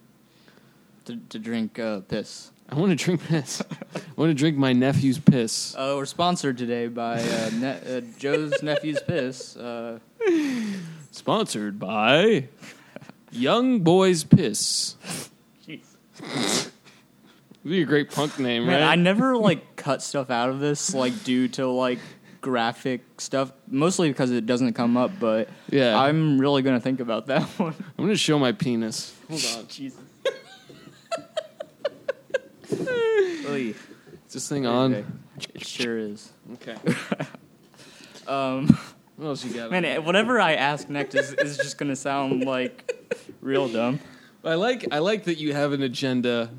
To, to drink uh, piss. I want to drink piss. I want to drink my nephew's piss. Uh, we're sponsored today by uh, ne- uh, Joe's nephew's piss. Uh, Sponsored by Young Boys Piss. Would be a great punk name, Man, right? I never like cut stuff out of this like due to like graphic stuff. Mostly because it doesn't come up, but Yeah. I'm really gonna think about that one. I'm gonna show my penis. Hold on. Jesus. Oy. Is this thing on? Okay. It sure is. Okay. Um, What else you got? man, eh, whatever I ask next is, is just gonna sound like real dumb. I like I like that you have an agenda,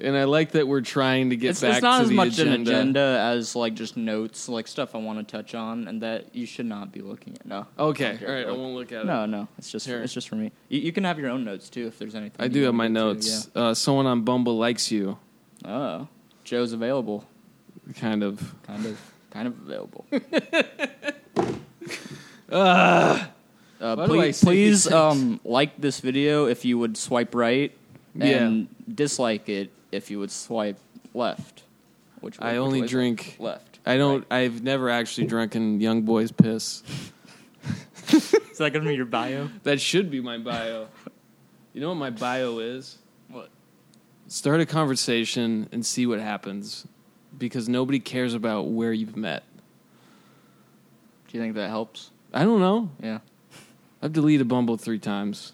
and I like that we're trying to get It's, back it's not to as the much agenda. an agenda as like just notes, like stuff I want to touch on, and that you should not be looking at. No. Okay, all right. I won't look at it. No, no, it's just Here. it's just for me. You, you can have your own notes too if there's anything. I do have my notes. Uh, someone on Bumble likes you. Oh, Joe's available. Kind of. Kind of, kind of available. Uh, Uh, Why do I please, please um, like this video if you would swipe right, and dislike it if you would swipe left. Which way- I only way drink. left. I don't. I've never actually drunken young boy's piss. Is that gonna be your bio? That should be my bio. You know what my bio is? What? Start a conversation and see what happens, because nobody cares about where you've met. Do you think that helps? I don't know. Yeah. I've deleted Bumble three times.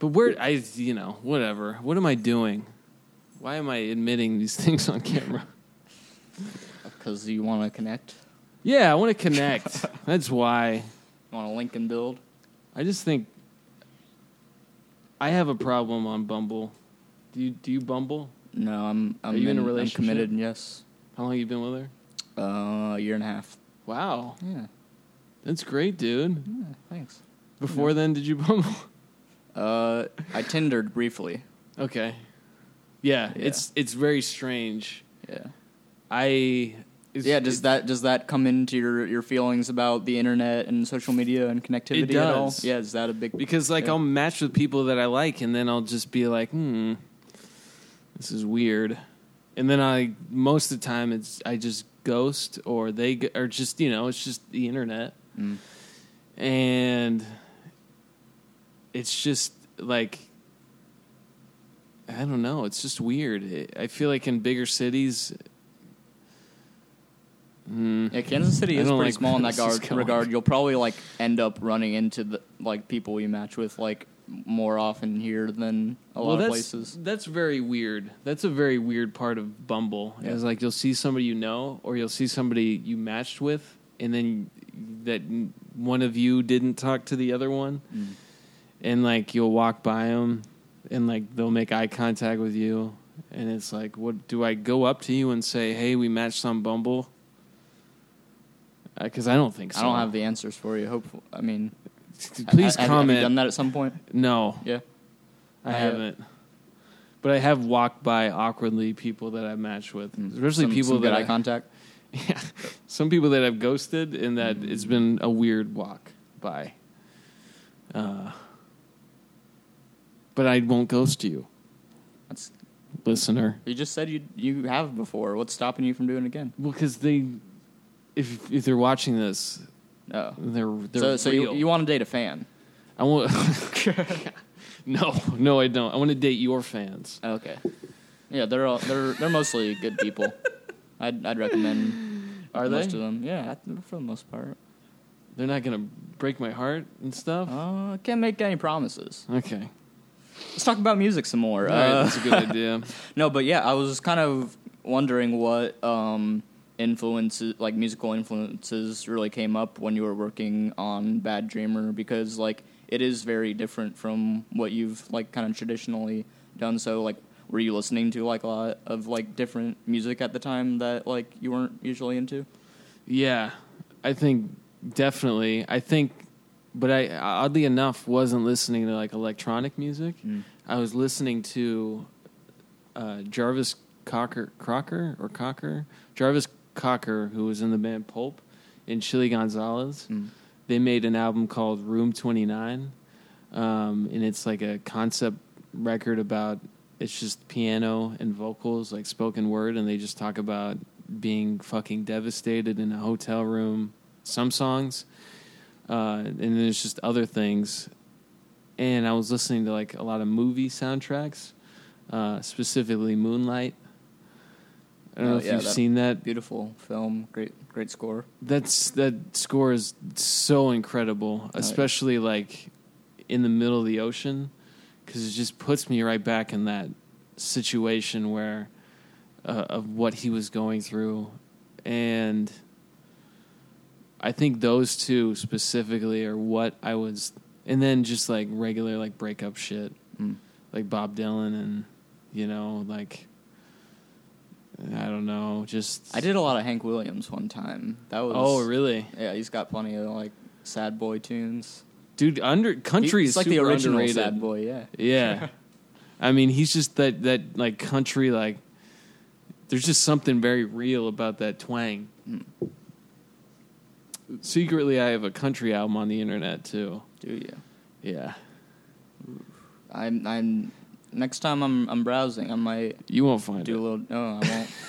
But where I you know, whatever. What am I doing? Why am I admitting these things on camera? Because you want to connect. yeah, I want to connect. That's why. You want to link and build. I just think I have a problem on Bumble. Do you do you Bumble? No, I'm. I'm Are you in a I'm relationship? committed. Yes. How long have you been with her? Uh, a year and a half. Wow. Yeah. That's great, dude. Yeah. Thanks. Before then did you Bumble? Uh, I Tindered briefly. okay. Yeah, Yeah. it's it's very strange. Yeah. I it's, yeah. Does it- that does that come into your, your feelings about the internet and social media and connectivity It at all? does. Yeah. Is that a big? because like Yeah. I'll match with people that I like, and then I'll just be like, hmm, this is weird, and then I most of the time it's I just ghost or they g- or just you know it's just the internet, Mm. and it's just like I don't know, it's just weird. I feel like in bigger cities. Hmm. Yeah, Kansas City is pretty like small in that is regard, You'll probably like end up running into the like people you match with like more often here than a lot of that's, places. That's very weird. That's a very weird part of Bumble. Yeah. Is like you'll see somebody you know, or you'll see somebody you matched with, and then that one of you didn't talk to the other one, Mm. And like you'll walk by them, and like they'll make eye contact with you, and it's like, what do I go up to you and say, "Hey, we matched on Bumble"? Because I don't think so. I don't have the answers for you. Hopefully, I mean, Please ha- have- comment. Have you done that at some point? No, Yeah. I I have. haven't. But I have walked by awkwardly people that I've matched with, Mm. especially Some- people some that I, eye contact. yeah, some people that I've ghosted, and that it's been a weird walk by. Uh, but I won't ghost you, That's listener. you just said you you have before. What's stopping you from doing it again? Well, because they, if if they're watching this, Oh, they're they're so so you, real. you want to date a fan? I want. no, no, I don't. I want to date your fans. Okay. Yeah, they're all, they're they're mostly good people. I'd I'd recommend Are most they? of them. Yeah, I- for the most part. They're not gonna break my heart and stuff. Uh, can't make any promises. Okay, Let's talk about music some more. right, Uh, that's a good idea. No, but yeah, I was kind of wondering what um, influences, like musical influences, really came up when you were working on Bad Dreamer because like it is very different from what you've like kind of traditionally done. So like, were you listening to like a lot of like different music at the time that like you weren't usually into? Yeah, I think definitely. I think, but I oddly enough wasn't listening to like electronic music. I was listening to uh, Jarvis Cocker, Crocker or Cocker, Jarvis Cocker, who was in the band Pulp, and Chilly Gonzales. Mm. They made an album called Room Twenty Nine, um, and it's like a concept record about it's just piano and vocals, like spoken word, and they just talk about being fucking devastated in a hotel room. Some songs, uh, and then there's just other things. And I was listening to like a lot of movie soundtracks, uh, specifically Moonlight. I don't Oh, know if yeah, you've that- seen that. Beautiful film, great, great score. That's that score is so incredible, yeah. especially like in the middle of the ocean, because it just puts me right back in that situation where uh, of what he was going through, and I think those two specifically are what I was, and then just like regular like breakup shit, Mm. like Bob Dylan and you know like. I don't know, just I did a lot of Hank Williams one time. That was Oh, really? Yeah, he's got plenty of like sad boy tunes. Dude, under country is like the original underrated. sad boy. Yeah. Yeah, I mean, he's just that that like country like. There's just something very real about that twang. Mm. Secretly, I have a country album on the internet too. Do you? Yeah, I'm. I'm. Next time I'm. I'm browsing. I might you won't find do a little. No, I won't.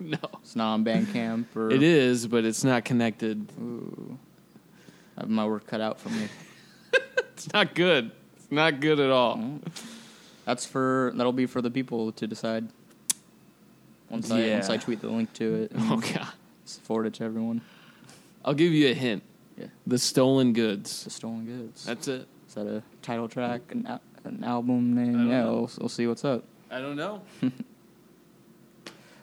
No, it's not on Bandcamp or. it is, but it's not connected. Ooh. I have my work cut out for me. It's not good. It's not good at all. Well, That's for. That'll be for the people to decide. Once I Yeah. once I tweet the link to it, Oh god, forward it to everyone. I'll give you a hint. Yeah. The stolen goods. The stolen goods. That's it. Is that a title track? An, al- an album name? Yeah, know. we'll, we'll see what's up. I don't know.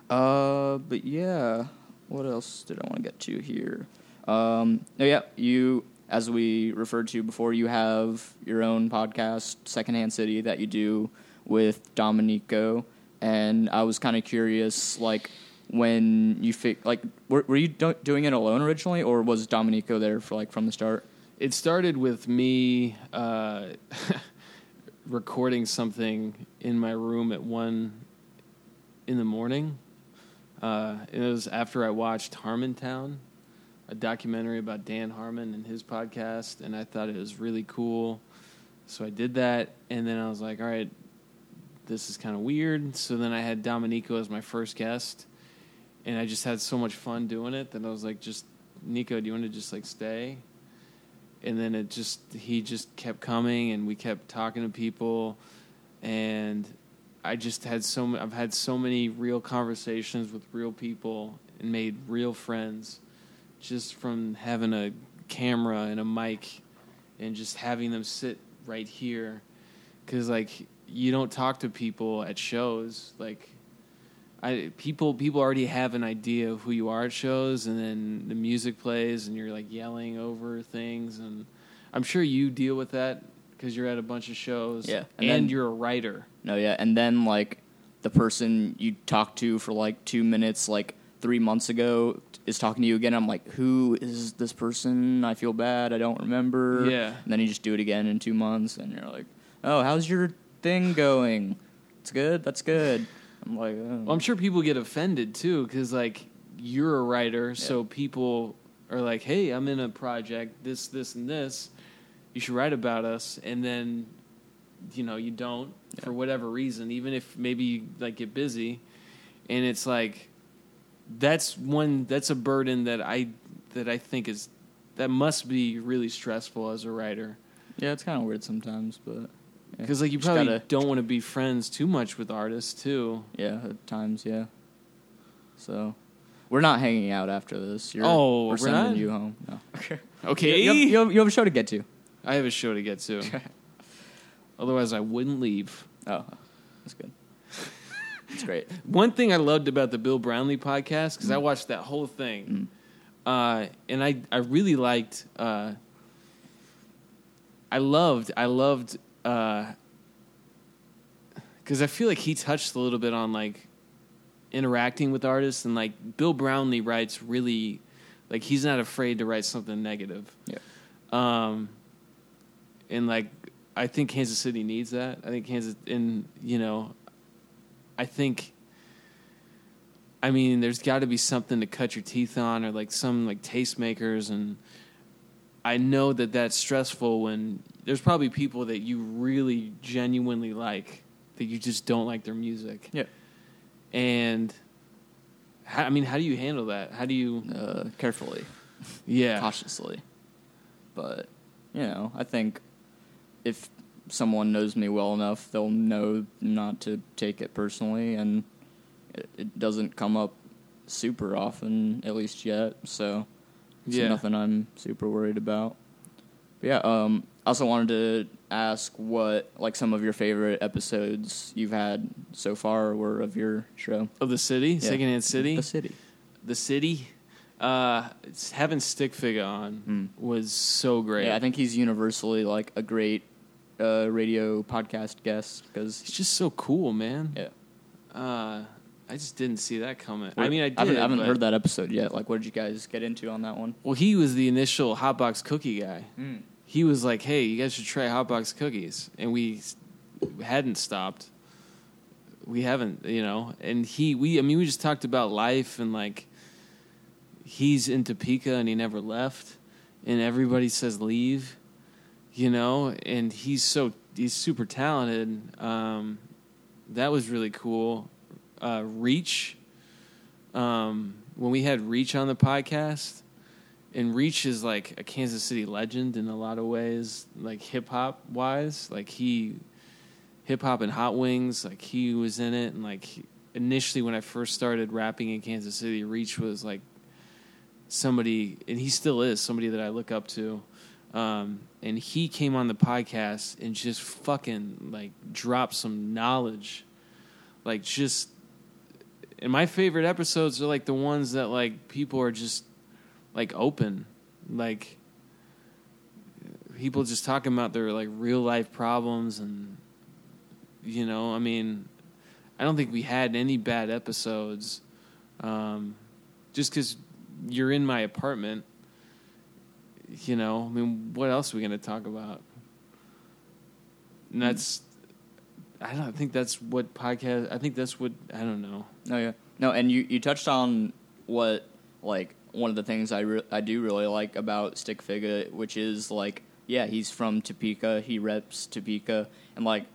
Uh, but yeah, what else did I want to get to here? Um, oh yeah, you, as we referred to before, you have your own podcast, Secondhand City, that you do with Dominico, and I was kind of curious, like when you fi- like were, were you do- doing it alone originally, or was Dominico there for like from the start? It started with me uh, recording something in my room at one in the morning. Uh, it was after I watched Harmontown, a documentary about Dan Harmon and his podcast, and I thought it was really cool. So I did that, and then I was like, all right, this is kind of weird. So then I had Dominico as my first guest, and I just had so much fun doing it that I was like, just Nico, do you want to just like stay? and then it just he just kept coming and we kept talking to people and i just had so i've had so many real conversations with real people and made real friends just from having a camera and a mic and just having them sit right here because like you don't talk to people at shows like I people people already have an idea of who you are at shows, and then the music plays, and you're like yelling over things, and I'm sure you deal with that because you're at a bunch of shows, Yeah, and, and then- you're a writer. No, yeah, and then like the person you talked to for like two minutes, like three months ago, is talking to you again. I'm like, who is this person? I feel bad. I don't remember. Yeah. And then you just do it again in two months, and you're like, oh, how's your thing going? It's good. That's good. I'm like. Well, I'm sure people get offended too because like you're a writer, so people are like, "Hey, I'm in a project, this, this, and this. You should write about us." And then, you know, you don't for whatever reason, even if maybe you like get busy, and it's like that's one that's a burden that I that I think is that must be really stressful as a writer yeah, it's kind of weird sometimes, but yeah. Because like you probably gotta- don't want to be friends too much with artists too. yeah, at times, yeah. So, We're not hanging out after this. You're, Oh, we're we're sending not? you home. No. Okay. You, have, you, have, you have a show to get to. I have a show to get to. Otherwise, I wouldn't leave. Oh, that's good. It's great. One thing I loved about the Bill Brownlee podcast because I watched that whole thing, uh, and I I really liked. Uh, I loved I loved because I feel like he touched a little bit on like interacting with artists and like Bill Brownlee writes really like he's not afraid to write something negative. Yeah. Um, and like I think Kansas City needs that. I think Kansas and you know, I think. I mean, there's got to be something to cut your teeth on, or like some like tastemakers, and I know that that's stressful when there's probably people that you really genuinely like that you just don't like their music, Yeah. and how, I mean, how do you handle that? How do you? Uh, carefully, Yeah, cautiously. But, you know, I think if someone knows me well enough, they'll know not to take it personally, and it, it doesn't come up super often, at least yet. So, it's Yeah. nothing I'm super worried about. But yeah, um, also wanted to ask what like some of your favorite episodes you've had so far were of your show. of the city, Yeah. Secondhand City, The city. the city. Uh, it's, having Stik Figa on Hmm. was so great. Yeah, I think he's universally like a great uh, radio podcast guest because He's just so cool, man. yeah. Uh, I just didn't see that coming. I mean, I did. haven't, I haven't heard that episode yet. Like, what did you guys get into on that one? Well, he was the initial Hotbox cookie guy. He was like, "Hey, you guys should try Hotbox cookies," and we hadn't stopped. We haven't, you know. And he, we, I mean, we just talked about life and like he's in Topeka and he never left, and everybody says leave, you know. And he's so he's super talented. Um, that was really cool. Uh, Reach, um, when we had Reach on the podcast, and Reach is like a Kansas City legend in a lot of ways, like hip hop wise. Like he, hip hop and Hot Wings, like he was in it, and like initially when I first started rapping in Kansas City, Reach was like somebody, and he still is somebody that I look up to. Um, and he came on the podcast and just fucking like dropped some knowledge, like just. And my favorite episodes are like the ones that like people are just like open, like people just talking about their like real life problems and you know, I mean, I don't think we had any bad episodes. Um, just because you're in my apartment, you know, I mean, what else are we going to talk about? And that's, I don't think that's what podcast. I think that's what I don't know. Oh yeah, no, and you you touched on what like one of the things I re- I do really like about Stik Figa, which is like yeah, he's from Topeka, he reps Topeka, and like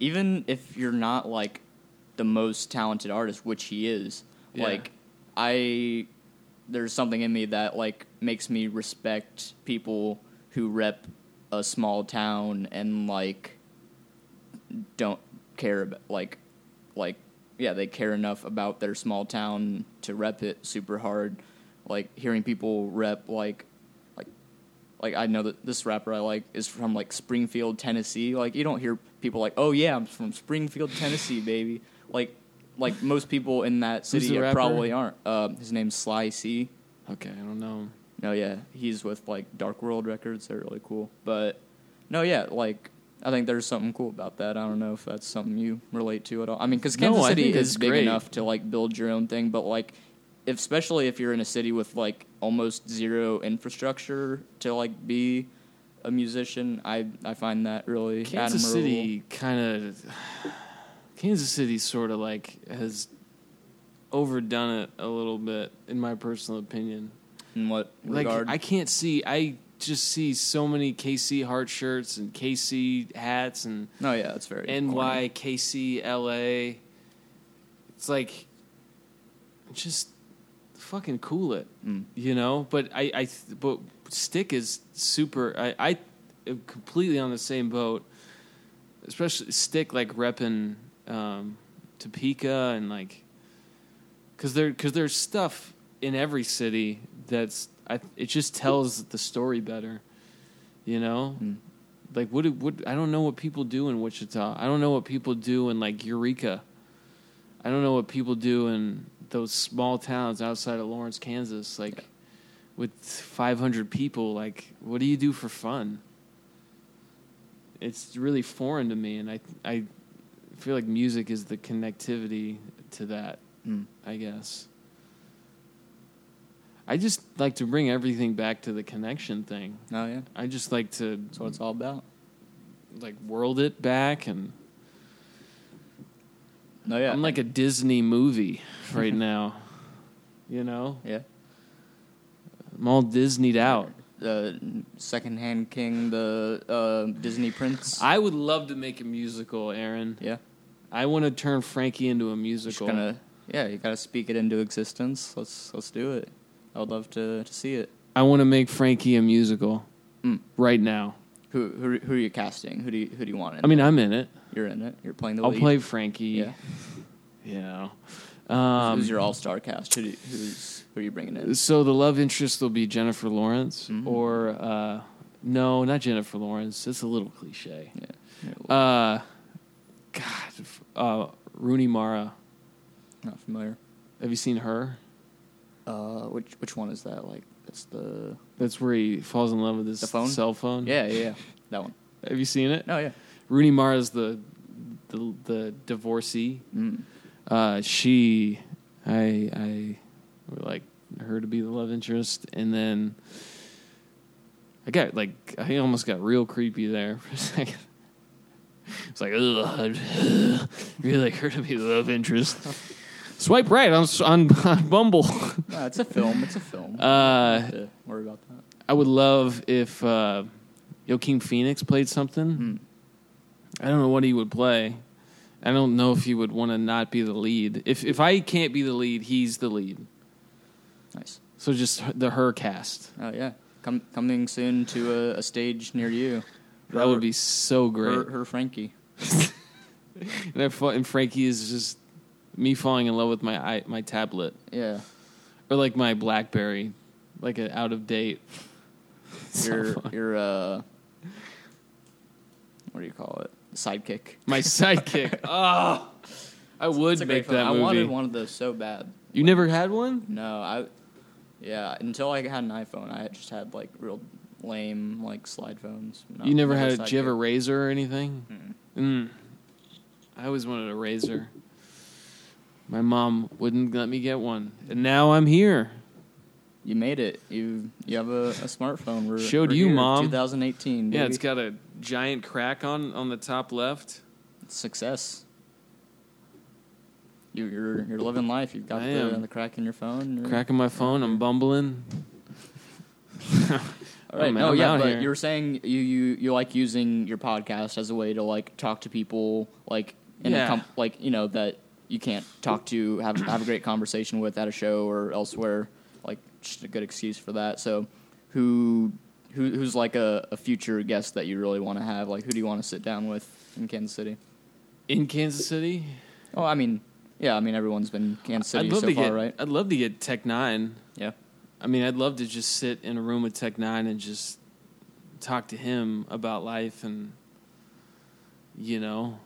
even if you're not like the most talented artist, which he is, Yeah. like I there's something in me that like makes me respect people who rep a small town and like don't care about like like yeah they care enough about their small town to rep it super hard like hearing people rep like like like I know that this rapper I like is from like Springfield Tennessee like you don't hear people like oh yeah I'm from Springfield Tennessee baby like like most people in that city probably aren't uh, his name's Sly C Okay, I don't know. no, yeah, he's with like Dark World Records. They're really cool. But no, yeah, like I think there's something cool about that. I don't know if that's something you relate to at all. I mean, because Kansas I City is big great. enough to like build your own thing, but like, especially if you're in a city with like almost zero infrastructure to like be a musician, I I find that really Kansas admirable. City kind of Kansas City sort of like has overdone it a little bit in my personal opinion. In what Like regard? I can't see I just see so many KC heart shirts and KC hats and no, yeah, that's very. NY KC LA. It's like just fucking cool it, Mm. you know. But I, I, but Stik is super. I, I am completely on the same boat. Especially Stik, like repping um, Topeka and like, cause there, cause there's stuff in every city that's I, it just tells the story better. You know, Mm. like what what I don't know what people do in Wichita. I don't know what people do in like Eureka. I don't know what people do in those small towns outside of Lawrence, Kansas. Like with 500 people, like what do you do for fun? It's really foreign to me, and I I feel like music is the connectivity to that. Mm. I guess. I just like to bring everything back to the connection thing. Oh yeah, I just like to that's what it's all about. like world it back and No, yeah, I'm like a Disney movie right now. You know? yeah. I'm all Disneyed out. The secondhand king, the uh, Disney prince. I would love to make a musical, Aaron. yeah, I want to turn Frankie into a musical. gonna. Yeah, you gotta speak it into existence. Let's let's do it. I would love to to see it. I want to make Frankie a musical Mm. right now. Who who who are you casting? Who do you who do you want in? I mean, I'm in it. you're in it. You're playing the lead. I'll lead. play Frankie. Yeah. You know. Um, who's your all star cast? Who do, who's who are you bringing in? So the love interest will be Jennifer Lawrence, Mhm. or uh, no, not Jennifer Lawrence. It's a little cliche. Yeah. Yeah, Uh, God, uh, Rooney Mara. not familiar. Have you seen her? Uh, which which one is that? Like it's the That's where he falls in love with his The phone? cell phone. yeah yeah, yeah. that one. Have you seen it? No yeah. Rooney Mara's the the the divorcee. Mm. Uh, she, I, I would like her to be the love interest, and then I got like I almost got real creepy there for a second. It's like, ugh, I'd really like her to be the love interest. Swipe right on on, on Bumble. No, it's a film. It's a film. Uh, to worry about that. I would love if uh, Joaquin Phoenix played something. Mm. I don't know what he would play. I don't know if he would want to not be the lead. If if I can't be the lead, he's the lead. Nice. So just the her cast. Oh yeah, Com- coming soon to a, a stage near you. That would be so great. her, her Frankie. And Frankie is just me falling in love with my my tablet Yeah, or like my BlackBerry, like an out of date. your phone. your uh, what do you call it? Sidekick. my sidekick. oh, I would make that I wanted one of those so bad. You never had one? No, I. Yeah, until I had an iPhone, I just had like real lame like slide phones. No, you never had? a Did you have a Razr or anything? Mm. Mm. I always wanted a Razr. My mom wouldn't let me get one, and now I'm here. You made it. You you have a, a smartphone. We're, Showed we're you, here, Mom. 2018. Yeah, it's got a giant crack on on the top left. success. You, you're you're living life. You've got the, the crack in your phone. You're- Crack in my phone. I'm bumbling. All right. No, yeah, but here. you were saying you, you you like using your podcast as a way to like talk to people like in Yeah. a comp- like you know that you can't talk to have have a great conversation with at a show or elsewhere. Like just a good excuse for that. So who who who's like a, a future guest that you really want to have? Like who do you want to sit down with in Kansas City? In Kansas City, Oh, I mean, yeah, I mean everyone's been in Kansas City I'd love so to far, get. right? I'd love to get Tech N9ne. Yeah. I mean, I'd love to just sit in a room with Tech N9ne and just talk to him about life and you know,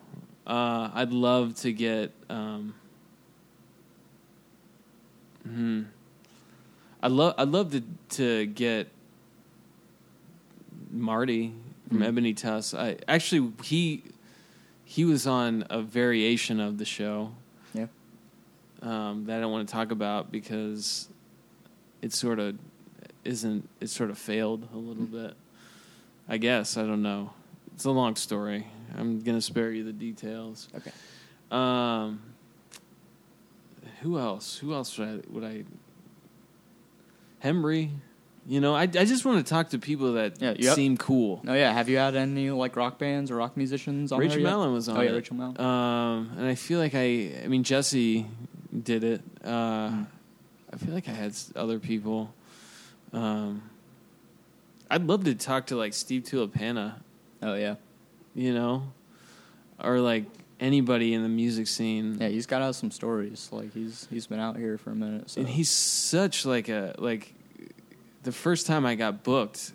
uh, I'd love to get. Um, hmm. I'd love. I'd love to to get Marty from Mhm. Ebony Tusks. I actually he he was on a variation of the show Yeah. um, that I don't want to talk about because it sort of isn't. It sort of failed a little bit. I guess I don't know. It's a long story. I'm gonna spare you the details. Okay. Um, who else? Who else would I? Would I Hembree. You know, I I just want to talk to people that Yeah, yep. seem cool. Oh yeah, have you had any like rock bands or rock musicians on there Rachel yet? Mallin was on Oh yeah, it. Rachel Mallin. Um, and I feel like I, I mean, Jesse did it. Uh, Mm. I feel like I had other people. Um, I'd love to talk to like Steve Tulipana, oh yeah. You know, or like anybody in the music scene. Yeah, he's got out some stories. Like he's he's been out here for a minute. So. And he's such like a like the first time I got booked,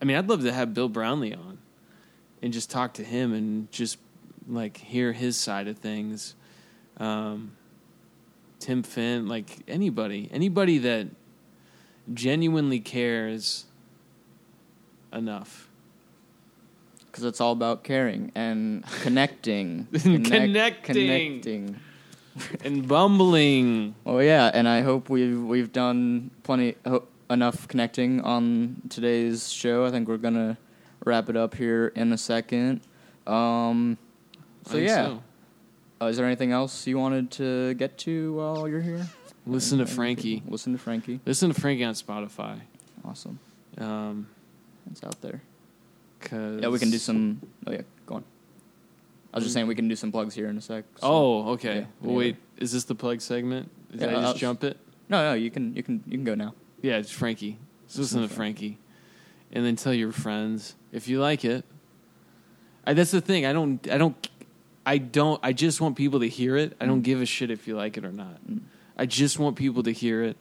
I mean, I'd love to have Bill Brownlee on and just talk to him and just like hear his side of things. Um, Tim Finn, like anybody, anybody that genuinely cares enough. Because it's all about caring and connecting, Connecting. connecting. And bumbling. Well, yeah, and I hope we've we've done plenty ho- enough connecting on today's show. I think we're gonna wrap it up here in a second. Um, so yeah, so. Uh, is there anything else you wanted to get to while you're here? Listen to Frankie. Listen to Frankie. Listen to Frankie on Spotify. Awesome. Um, It's out there. Cause Yeah, we can do some. Oh yeah, go on. I was just saying we can do some plugs here in a sec. so- Oh, okay. Yeah, well, wait. Is this the plug segment? Did Yeah, I just I'll- jump it? no, no, you can, you can, you can go now. Yeah, it's Frankie. Just Listen to Frankie, and then tell your friends if you like it. I, that's the thing. I don't. I don't. I don't. I just want people to hear it. I don't Mm. give a shit if you like it or not. Mm. I just want people to hear it.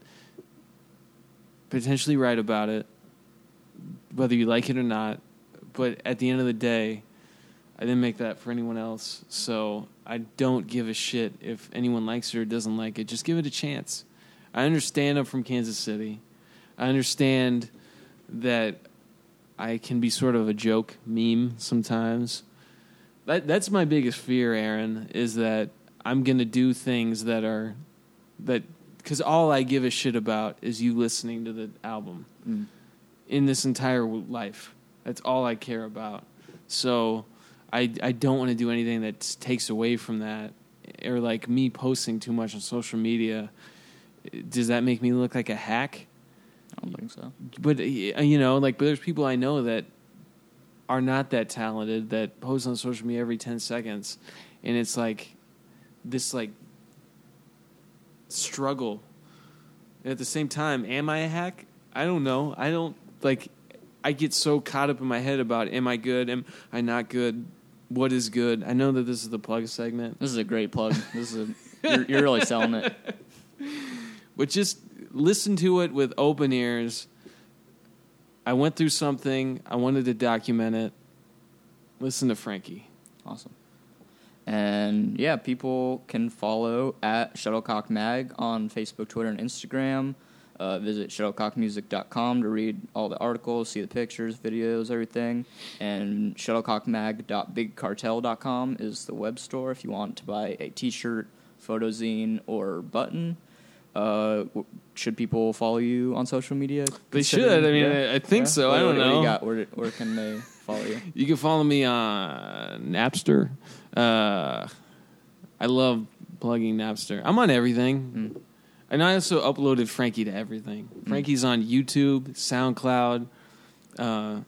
Potentially write about it, whether you like it or not. But at the end of the day, I didn't make that for anyone else, so I don't give a shit if anyone likes it or doesn't like it. Just give it a chance. I understand I'm from Kansas City. I understand that I can be sort of a joke meme sometimes. That that's my biggest fear, Aaron, is that I'm going to do things that are that cuz all I give a shit about is you listening to the album Mm. in this entire life. That's all I care about. So I I don't want to do anything that takes away from that or like me posting too much on social media. Does that make me look like a hack? I don't think so. But you know, like but there's people I know that are not that talented that post on social media every 10 seconds and it's like this like struggle. And at the same time, am I a hack? I don't know. I don't like I get so caught up in my head about am I good? Am I not good? What is good? I know that this is the plug segment. This is a great plug. This is a, you're, you're really selling it. but just listen to it with open ears. I went through something. I wanted to document it. Listen to Frankie. Awesome. And yeah, people can follow at Shuttlecock Mag on Facebook, Twitter, and Instagram. Uh, visit shuttlecockmusic.com to read all the articles, see the pictures, videos, everything. And shuttlecockmag.bigcartel.com is the web store if you want to buy a t shirt, photo zine, or button. Uh, should people follow you on social media? They should. I mean, I- I think so. I don't what do you know. got? Where, where can they follow you? You can follow me on Napster. Uh, I love plugging Napster. I'm on everything. Mm. And I also uploaded Frankie to everything. Frankie's on YouTube, SoundCloud, uh,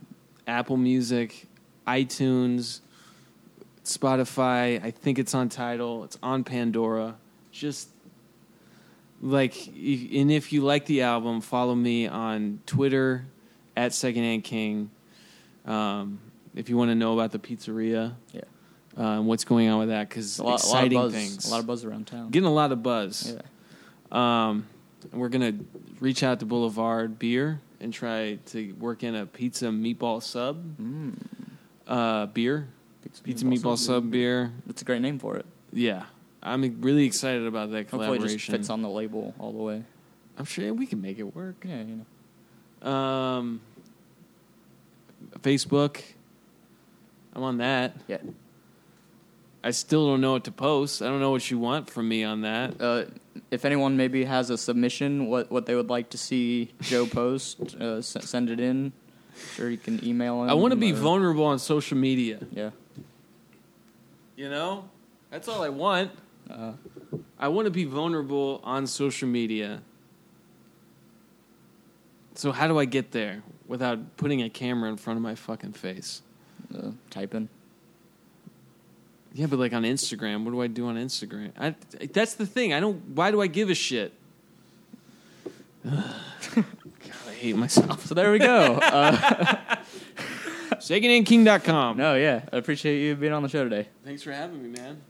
Apple Music, iTunes, Spotify. I think it's on Tidal. It's on Pandora. Just like, and if you like the album, follow me on Twitter at Secondhand King. Um, if you want to know about the pizzeria Yeah. uh, and what's going on with that, because lot, a lot of exciting buzz. things, A lot of buzz around town. getting a lot of buzz. yeah. Um, we're gonna reach out to Boulevard Beer and try to work in a pizza meatball sub Mm. uh, beer, pizza meatball sub beer. That's a great name for it. Yeah, I'm really excited about that Hopefully, it collaboration. just fits on the label all the way. I'm sure we can make it work. Yeah, you know. Um, Facebook, I'm on that. Yeah. I still don't know what to post. I don't know what you want from me on that. Uh, if anyone maybe has a submission, what what they would like to see Joe post, uh, s- send it in. Sure, you can email him. I want to be or- vulnerable on social media. Yeah. You know, that's all I want. Uh, I want to be vulnerable on social media. So how do I get there without putting a camera in front of my fucking face? uh, type in. Yeah, but like on Instagram, what do I do on Instagram? I, that's the thing. I don't. Why do I give a shit? God, I hate myself. So there we go. uh, SecondhandKing.com. no, yeah, I appreciate you being on the show today. Thanks for having me, man.